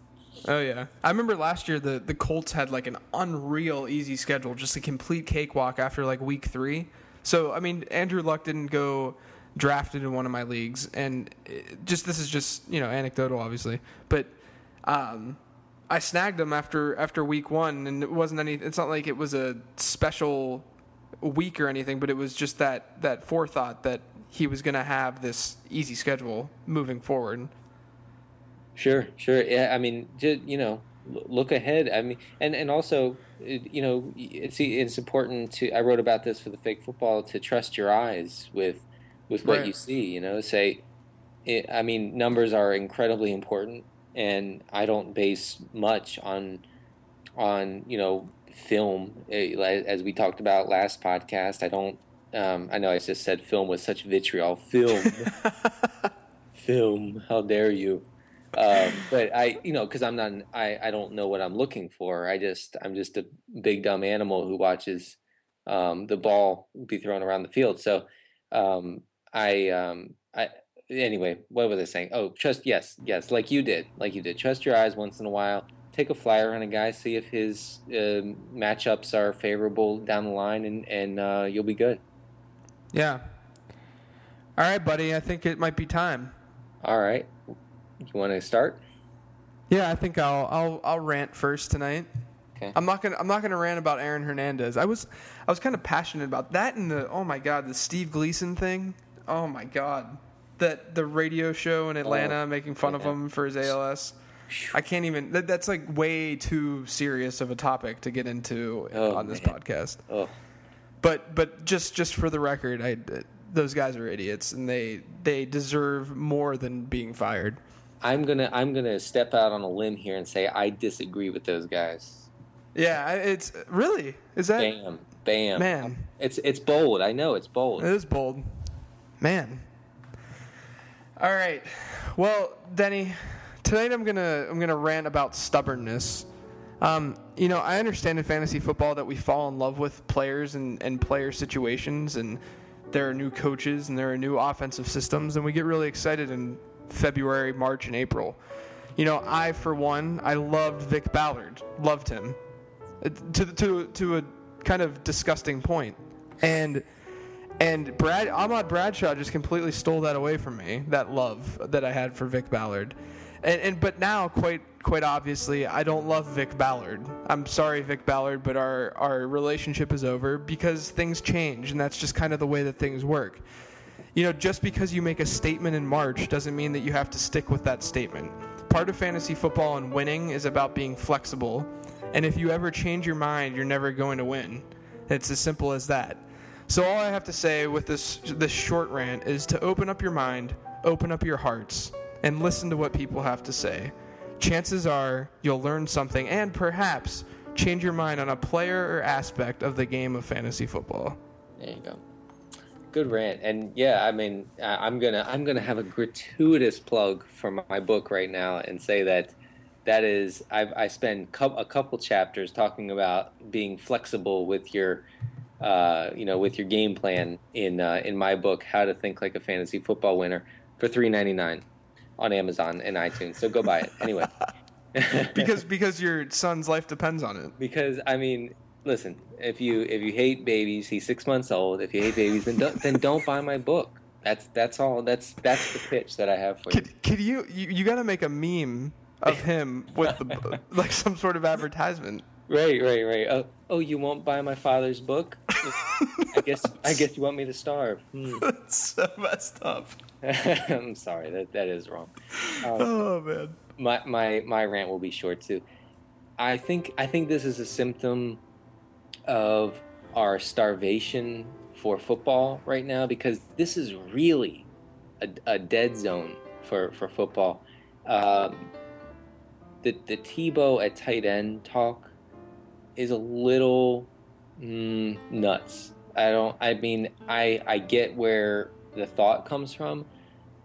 [SPEAKER 2] Oh yeah, I remember last year the the Colts had like an unreal easy schedule, just a complete cakewalk after like week three. So I mean, Andrew Luck didn't go drafted in one of my leagues, and just this is just you know anecdotal, obviously, but um, I snagged him after after week one, and it wasn't any. It's not like it was a special week or anything, but it was just that that forethought that he was going to have this easy schedule moving forward.
[SPEAKER 3] Sure, sure. Yeah, I mean, just, you know, look ahead. I mean, and and also, you know, it's it's important to. I wrote about this for the fake football to trust your eyes with with what
[SPEAKER 2] Right.
[SPEAKER 3] you see. You know, say, it, I mean, numbers are incredibly important, and I don't base much on on you know film as we talked about last podcast. I don't. Um, I know I just said film with such vitriol. Film, film. How dare you? Um, but I, you know, because I'm not, I, I don't know what I'm looking for. I just, I'm just a big dumb animal who watches um, the ball be thrown around the field. So, um, I, um, I, anyway, what was I saying? Oh, trust, yes, yes, like you did, like you did. Trust your eyes once in a while. Take a flyer on a guy, see if his uh, matchups are favorable down the line, and and uh, you'll be good.
[SPEAKER 2] Yeah. All right, buddy. I think it might be time.
[SPEAKER 3] All right, you want to start?
[SPEAKER 2] Yeah, I think I'll I'll I'll rant first tonight.
[SPEAKER 3] Okay.
[SPEAKER 2] I'm not gonna I'm not gonna rant about Aaron Hernandez. I was I was kind of passionate about that and the oh my god the Steve Gleason thing. Oh my god, that the radio show in Atlanta
[SPEAKER 3] Oh,
[SPEAKER 2] making fun of him for his ALS. I can't even. That, that's like way too serious of a topic to get into
[SPEAKER 3] Oh,
[SPEAKER 2] on this
[SPEAKER 3] man.
[SPEAKER 2] podcast.
[SPEAKER 3] Oh,
[SPEAKER 2] But but just just for the record, I those guys are idiots and they they deserve more than being fired.
[SPEAKER 3] I'm gonna I'm gonna step out on a limb here and say I disagree with those guys.
[SPEAKER 2] Yeah, it's really is that
[SPEAKER 3] Bam, bam,
[SPEAKER 2] man.
[SPEAKER 3] It's it's bold. I know it's bold.
[SPEAKER 2] It is bold, man. All right, well, Denny, tonight I'm gonna I'm gonna rant about stubbornness. Um, you know, I understand in fantasy football that we fall in love with players and, and player situations, and there are new coaches and there are new offensive systems, and we get really excited in February, March, and April. You know, I for one, I loved Vic Ballard, loved him, Uh, to to to a kind of disgusting point, and and Brad Ahmad Bradshaw just completely stole that away from me. That love that I had for Vic Ballard, and, and but now quite quite obviously I don't love Vic Ballard. I'm sorry, Vic Ballard, but our our relationship is over because things change, and that's just kind of the way that things work. You know, just because you make a statement in March doesn't mean that you have to stick with that statement. Part of fantasy football and winning is about being flexible, and if you ever change your mind, you're never going to win. It's as simple as that. So all I have to say with this this short rant is to open up your mind, open up your hearts, and listen to what people have to say. Chances are you'll learn something and perhaps change your mind on a player or aspect of the game of fantasy football.
[SPEAKER 3] There you go. Good rant, and yeah, I mean, I'm gonna I'm gonna have a gratuitous plug for my book right now and say that that is I've I spend a couple chapters talking about being flexible with your uh, you know with your game plan in uh, in my book How to Think Like a Fantasy Football Winner for three ninety nine on Amazon and iTunes. So go buy it anyway.
[SPEAKER 2] Because because your son's life depends on it.
[SPEAKER 3] because I mean, listen, if you if you hate babies, he's six months old. If you hate babies, then don't, then don't buy my book. That's that's all. That's that's the pitch that I have for you.
[SPEAKER 2] Could, could you you, you got to make a meme of him with the like some sort of advertisement.
[SPEAKER 3] Right, right, right. Oh, oh, you won't buy my father's book? I guess I guess you want me to starve. Hmm.
[SPEAKER 2] That's so messed up.
[SPEAKER 3] I'm sorry, that that is wrong. Um,
[SPEAKER 2] Oh man.
[SPEAKER 3] my my my rant will be short too. I think I think this is a symptom of our starvation for football right now because this is really a, a dead zone for for football. Um, the the Tebow at tight end talk is a little mm, nuts. I don't. I mean, I I get where the thought comes from,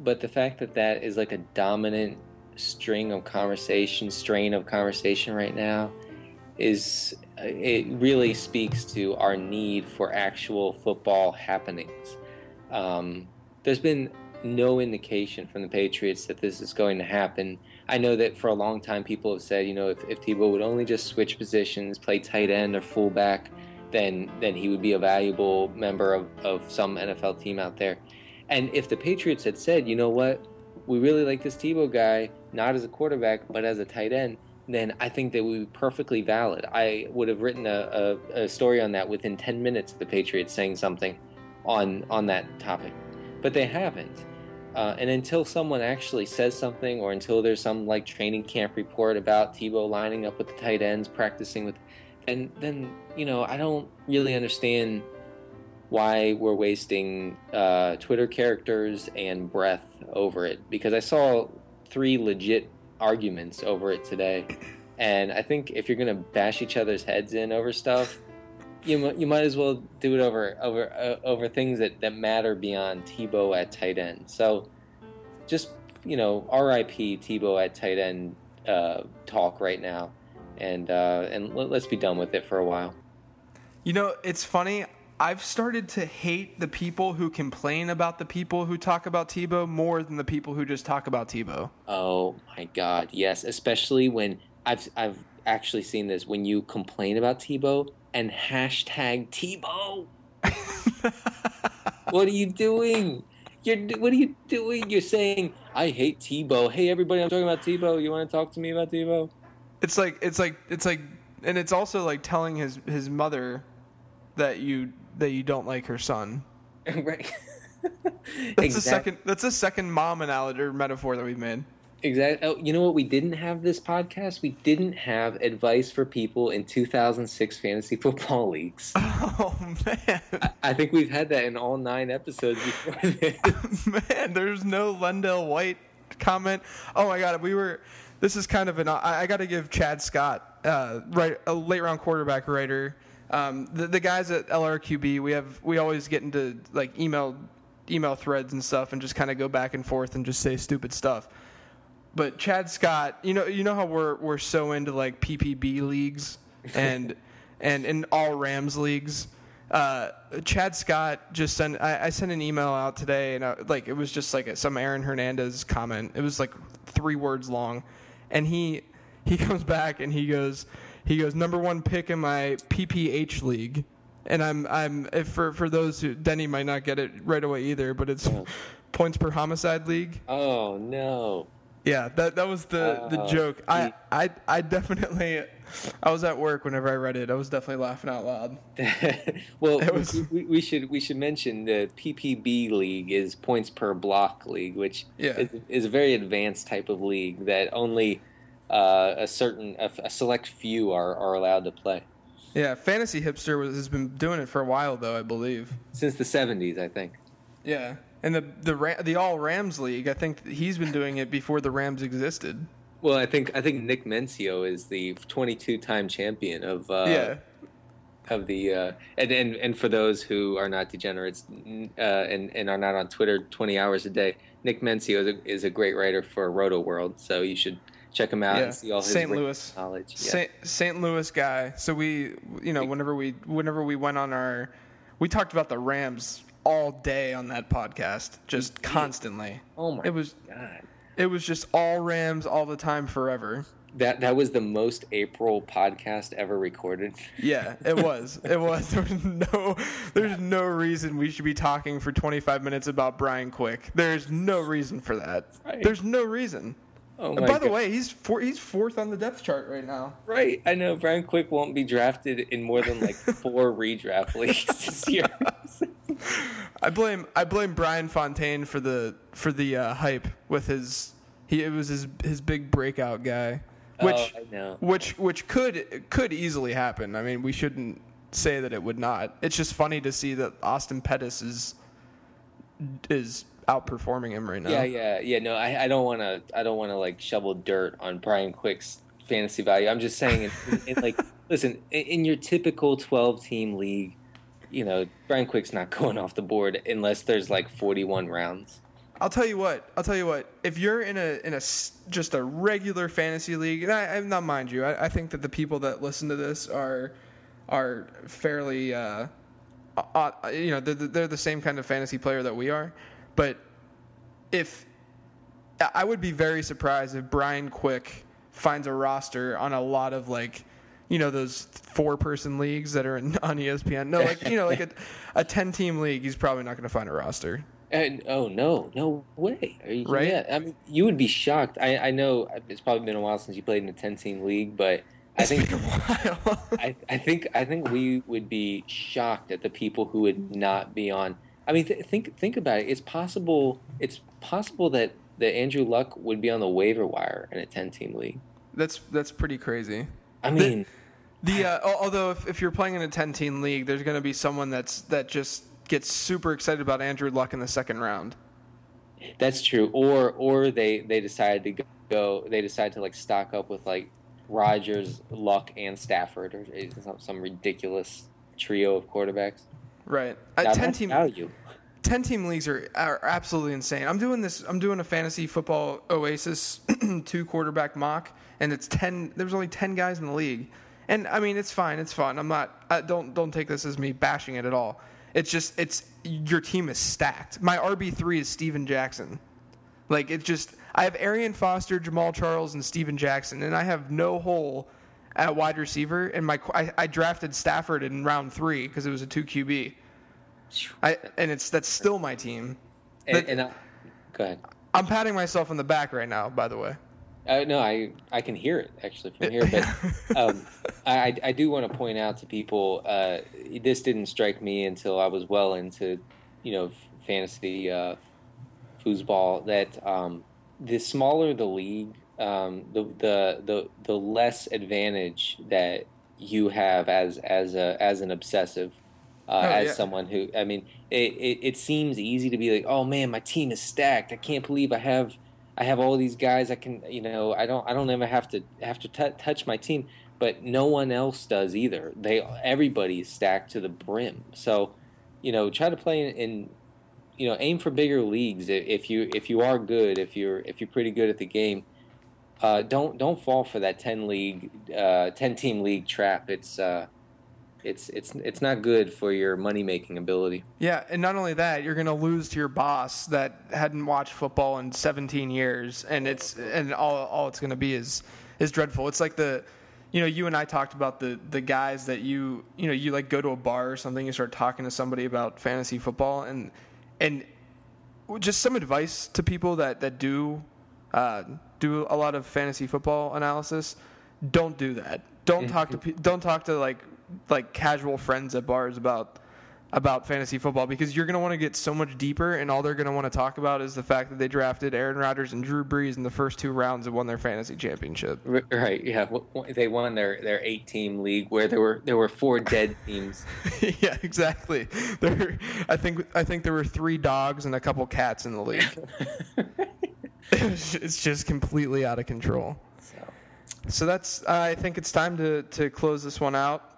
[SPEAKER 3] but the fact that that is like a dominant string of conversation, strain of conversation right now, is it really speaks to our need for actual football happenings. Um, there's been no indication from the Patriots that this is going to happen. I know that for a long time people have said, you know, if, if Tebow would only just switch positions, play tight end or fullback, then then he would be a valuable member of, of some NFL team out there. And if the Patriots had said, you know what, we really like this Tebow guy, not as a quarterback, but as a tight end, then I think they would be perfectly valid. I would have written a, a, a story on that within 10 minutes of the Patriots saying something on on that topic, but they haven't. Uh, and until someone actually says something, or until there's some like training camp report about Tebow lining up with the tight ends, practicing with, and then you know I don't really understand why we're wasting uh, Twitter characters and breath over it because I saw three legit arguments over it today, and I think if you're gonna bash each other's heads in over stuff, you you might as well do it over over uh, over things that that matter beyond Tebow at tight end. So, just you know, R.I.P. Tebow at tight end uh, talk right now, and uh, and let's be done with it for a while.
[SPEAKER 2] You know, it's funny. I've started to hate the people who complain about the people who talk about Tebow more than the people who just talk about Tebow.
[SPEAKER 3] Oh my God, yes! Especially when I've I've actually seen this when you complain about Tebow and hashtag Tebow. what are you doing? You're what are you doing? You're saying I hate Tebow. Hey everybody, I'm talking about Tebow. You want to talk to me about Tebow?
[SPEAKER 2] It's like it's like it's like, and it's also like telling his his mother that you that you don't like her son.
[SPEAKER 3] right.
[SPEAKER 2] That's a second. That's a second mom analogy or metaphor that we've made.
[SPEAKER 3] Exactly. Oh, you know what? We didn't have this podcast. We didn't have advice for people in 2006 fantasy football leagues.
[SPEAKER 2] Oh man!
[SPEAKER 3] I, I think we've had that in all nine episodes before this.
[SPEAKER 2] man, there's no LenDale White comment. Oh my god, we were. This is kind of an. I, I got to give Chad Scott, uh, right, a late round quarterback writer. Um, the, the guys at LRQB, we have we always get into like email email threads and stuff, and just kind of go back and forth and just say stupid stuff but Chad Scott, you know, you know how we're we're so into like PPB leagues and and in all Rams leagues. Uh, Chad Scott just sent. I, I, sent an email out today, and I, like it was just like a, some Aaron Hernandez comment. It was like three words long, and he he comes back and he goes he goes number one pick in my PPH league, and I'm I'm if for for those who Denny might not get it right away either, but it's oh. points per homicide league.
[SPEAKER 3] Oh no.
[SPEAKER 2] Yeah, that that was the the uh, joke. I, I I definitely I was at work whenever I read it. I was definitely laughing out loud.
[SPEAKER 3] well, was, we, we, should we should mention the PPB league is points per block league, which yeah. is, is a very advanced type of league that only uh, a certain a, a, select few are, are allowed to play.
[SPEAKER 2] Yeah, Fantasy Hipster was, has been doing it for a while though, I believe.
[SPEAKER 3] Since the '70s, I think.
[SPEAKER 2] Yeah. And the the the All Rams League, I think he's been doing it before the Rams existed.
[SPEAKER 3] Well, I think I think Nick Mensio is the 22 time champion of uh,
[SPEAKER 2] yeah
[SPEAKER 3] of the uh, and, and and for those who are not degenerates uh, and and are not on Twitter 20 hours a day, Nick Mensio is a, is a great writer for Roto World, so you should check him out yeah. and see all his
[SPEAKER 2] St. Louis
[SPEAKER 3] knowledge.
[SPEAKER 2] Yeah. St. Louis guy. So we, you know, whenever we whenever we went on our, we talked about the Rams all day on that podcast, just constantly.
[SPEAKER 3] Oh my!
[SPEAKER 2] It was
[SPEAKER 3] God.
[SPEAKER 2] It was just all Rams all the time, forever.
[SPEAKER 3] That that was the most April podcast ever recorded.
[SPEAKER 2] Yeah, it was. it was. There was no. There's no reason we should be talking for 25 minutes about Brian Quick. There's no reason for that. Right. There's no reason. Oh my by God. the way, he's four, he's fourth on the depth chart right now.
[SPEAKER 3] Right, I know. Brian Quick won't be drafted in more than like four redraft leagues this year.
[SPEAKER 2] I blame I blame Brian Fontaine for the for the uh, hype with his he it was his his big breakout guy, which
[SPEAKER 3] oh,
[SPEAKER 2] which which could could easily happen. I mean, we shouldn't say that it would not. It's just funny to see that Austin Pettis is is outperforming him right now.
[SPEAKER 3] Yeah, yeah, yeah. No, I, I don't want to. I don't want to like shovel dirt on Brian Quick's fantasy value. I'm just saying, in, in, in like, listen, in, in your typical 12 team league, you know, Brian Quick's not going off the board unless there's like 41 rounds.
[SPEAKER 2] I'll tell you what. I'll tell you what. If you're in a in a just a regular fantasy league, and I, am not mind you, I, I, think that the people that listen to this are are fairly, uh, uh, you know, they're, they're the same kind of fantasy player that we are. But if I would be very surprised if Brian Quick finds a roster on a lot of like you know those four person leagues that are in, on ESPN. No, like you know, like a, a ten team league, he's probably not going to find a roster.
[SPEAKER 3] And oh no, no way! Are you,
[SPEAKER 2] Right?
[SPEAKER 3] Yeah, I mean, you would be shocked. I, I know uh, it's probably been a while since you played in a ten team league, but I
[SPEAKER 2] It's
[SPEAKER 3] think
[SPEAKER 2] been a while.
[SPEAKER 3] I, I think I think we would be shocked at the people who would not be on. I mean, th- think think about it. It's possible. It's possible that that Andrew Luck would be on the waiver wire in a ten team league.
[SPEAKER 2] that's that's pretty crazy.
[SPEAKER 3] I mean,
[SPEAKER 2] The uh, al- although if, if you're playing in a 10 team league, there's going to be someone that's that just gets super excited about Andrew Luck in the second round.
[SPEAKER 3] that's true. Or or they they decided to go. They decided to like stock up with like Rodgers, Luck, and Stafford, or some, some ridiculous trio of quarterbacks.
[SPEAKER 2] Right.
[SPEAKER 3] Now,
[SPEAKER 2] Uh, 10 team
[SPEAKER 3] value.
[SPEAKER 2] 10 team leagues are, are absolutely insane. I'm doing this I'm doing a fantasy football Oasis two quarterback mock and it's 10 there's only 10 guys in the league. And I mean it's fine, it's fun. I'm not I don't don't take this as me bashing it at all. It's just it's your team is stacked. My RB3 is Steven Jackson. Like it's just I have Arian Foster, Jamaal Charles, and Steven Jackson, and I have no hole at wide receiver. And my I, I drafted Stafford in round three because it was a two QB. I and it's that's still my team.
[SPEAKER 3] And,
[SPEAKER 2] But-
[SPEAKER 3] and I, go ahead.
[SPEAKER 2] I'm patting myself on the back right now. By the way,
[SPEAKER 3] Uh, no, I I can hear it actually from here, but um, I I do want to point out to people uh, this didn't strike me until I was well into you know fantasy uh, foosball that um, the smaller the league, um, the the the the less advantage that you have as as a as an obsessive. Uh,
[SPEAKER 2] Oh,
[SPEAKER 3] as
[SPEAKER 2] yeah.
[SPEAKER 3] someone who, I mean, it, it, it seems easy to be like, oh man, my team is stacked. I can't believe I have I have all these guys. I can, you know, I don't, I don't ever have to have to t- touch my team, but no one else does either. They, everybody is stacked to the brim. So, you know, try to play in, in you know, aim for bigger leagues. If you, if you are good, if you're, if you're pretty good at the game, uh, don't, don't fall for that ten league, uh, ten team league trap. It's, uh, it's, it's, it's not good for your money making ability.
[SPEAKER 2] yeah, and not only that, you're gonna lose to your boss that hadn't watched football in 17 years, and it's and all all it's gonna be is is dreadful. It's like the you know, you and I talked about the the guys that you you know you like go to a bar or something, you start talking to somebody about fantasy football, and and just some advice to people that that do uh, do a lot of fantasy football analysis. Don't do that. Don't talk to don't talk to like like casual friends at bars about about fantasy football because you're going to want to get so much deeper and all they're going to want to talk about is the fact that they drafted Aaron Rodgers and Drew Brees in the first two rounds and won their fantasy championship.
[SPEAKER 3] Right? Yeah, they won their, their eight team league where there were there were four dead teams.
[SPEAKER 2] yeah, exactly. There, I think I think there were three dogs and a couple cats in the league. it's just completely out of control.
[SPEAKER 3] So,
[SPEAKER 2] So that's. Uh, I think it's time to, to close this one out.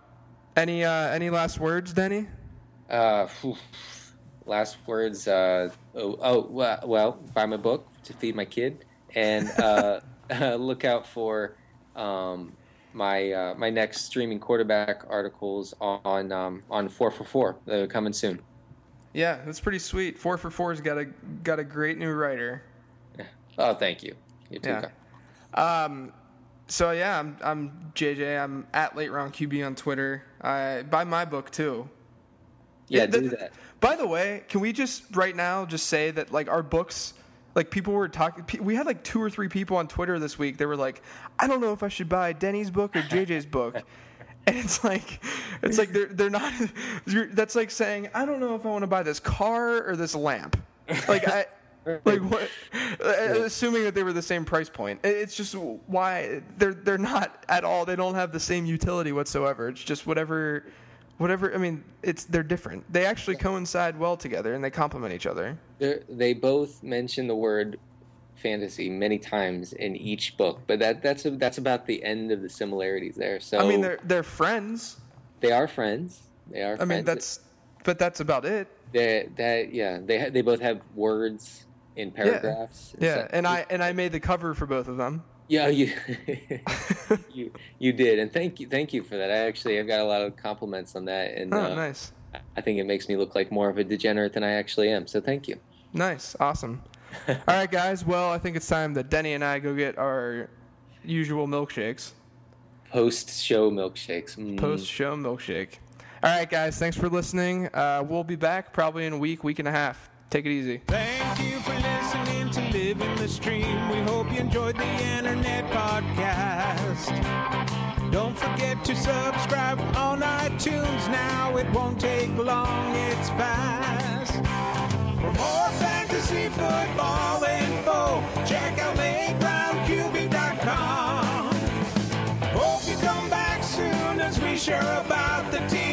[SPEAKER 2] Any uh, any last words, Denny?
[SPEAKER 3] uh, phew. last words. Uh, oh, oh, well, well, buy my book to feed my kid, and uh, look out for um, my uh, my next streaming quarterback articles on um, on four for four. They're coming soon.
[SPEAKER 2] Yeah, that's pretty sweet. Four for four's got a got a great new writer.
[SPEAKER 3] Oh, thank you. You too.
[SPEAKER 2] Yeah. Um, so yeah, I'm I'm JJ. I'm at late round QB on Twitter. I buy my book too.
[SPEAKER 3] Yeah,
[SPEAKER 2] the-
[SPEAKER 3] do that.
[SPEAKER 2] By the way, can we just right now just say that like our books, like people were talking. We had like two or three people on Twitter this week. They were like, I don't know if I should buy Denny's book or JJ's book. And it's like, it's like they're they're not. You're, that's like saying I don't know if I want to buy this car or this lamp. Like I, like what? Assuming that they were the same price point, it's just why they're they're not at all. They don't have the same utility whatsoever. It's just whatever, whatever. I mean, it's they're different. They actually coincide well together and they complement each other.
[SPEAKER 3] They're, they both mention the word fantasy many times in each book, but that that's that's about the end of the similarities there. So
[SPEAKER 2] I mean, they're they're friends.
[SPEAKER 3] they are friends. They are.
[SPEAKER 2] I mean, that's but that's about it.
[SPEAKER 3] They that yeah. They they both have words in paragraphs.
[SPEAKER 2] Yeah,
[SPEAKER 3] So-
[SPEAKER 2] and I and I made the cover for both of them.
[SPEAKER 3] yeah you you you did, and thank you thank you for that. I actually I've got a lot of compliments on that, and
[SPEAKER 2] Oh,
[SPEAKER 3] uh,
[SPEAKER 2] nice,
[SPEAKER 3] I think it makes me look like more of a degenerate than I actually am. So thank you.
[SPEAKER 2] nice, awesome. All right, guys. Well, I think it's time that Denny and I go get our usual milkshakes.
[SPEAKER 3] Post show milkshakes. Mm.
[SPEAKER 2] Post show milkshake. All right, guys. Thanks for listening. Uh, we'll be back probably in a week, week and a half. Take it easy.
[SPEAKER 1] Thank you for listening to the Stream. We hope you enjoyed the internet podcast. Don't forget to subscribe on iTunes now. It won't take long, it's fast. For more fantasy football info, check out. Hope you come back soon as we share about the teams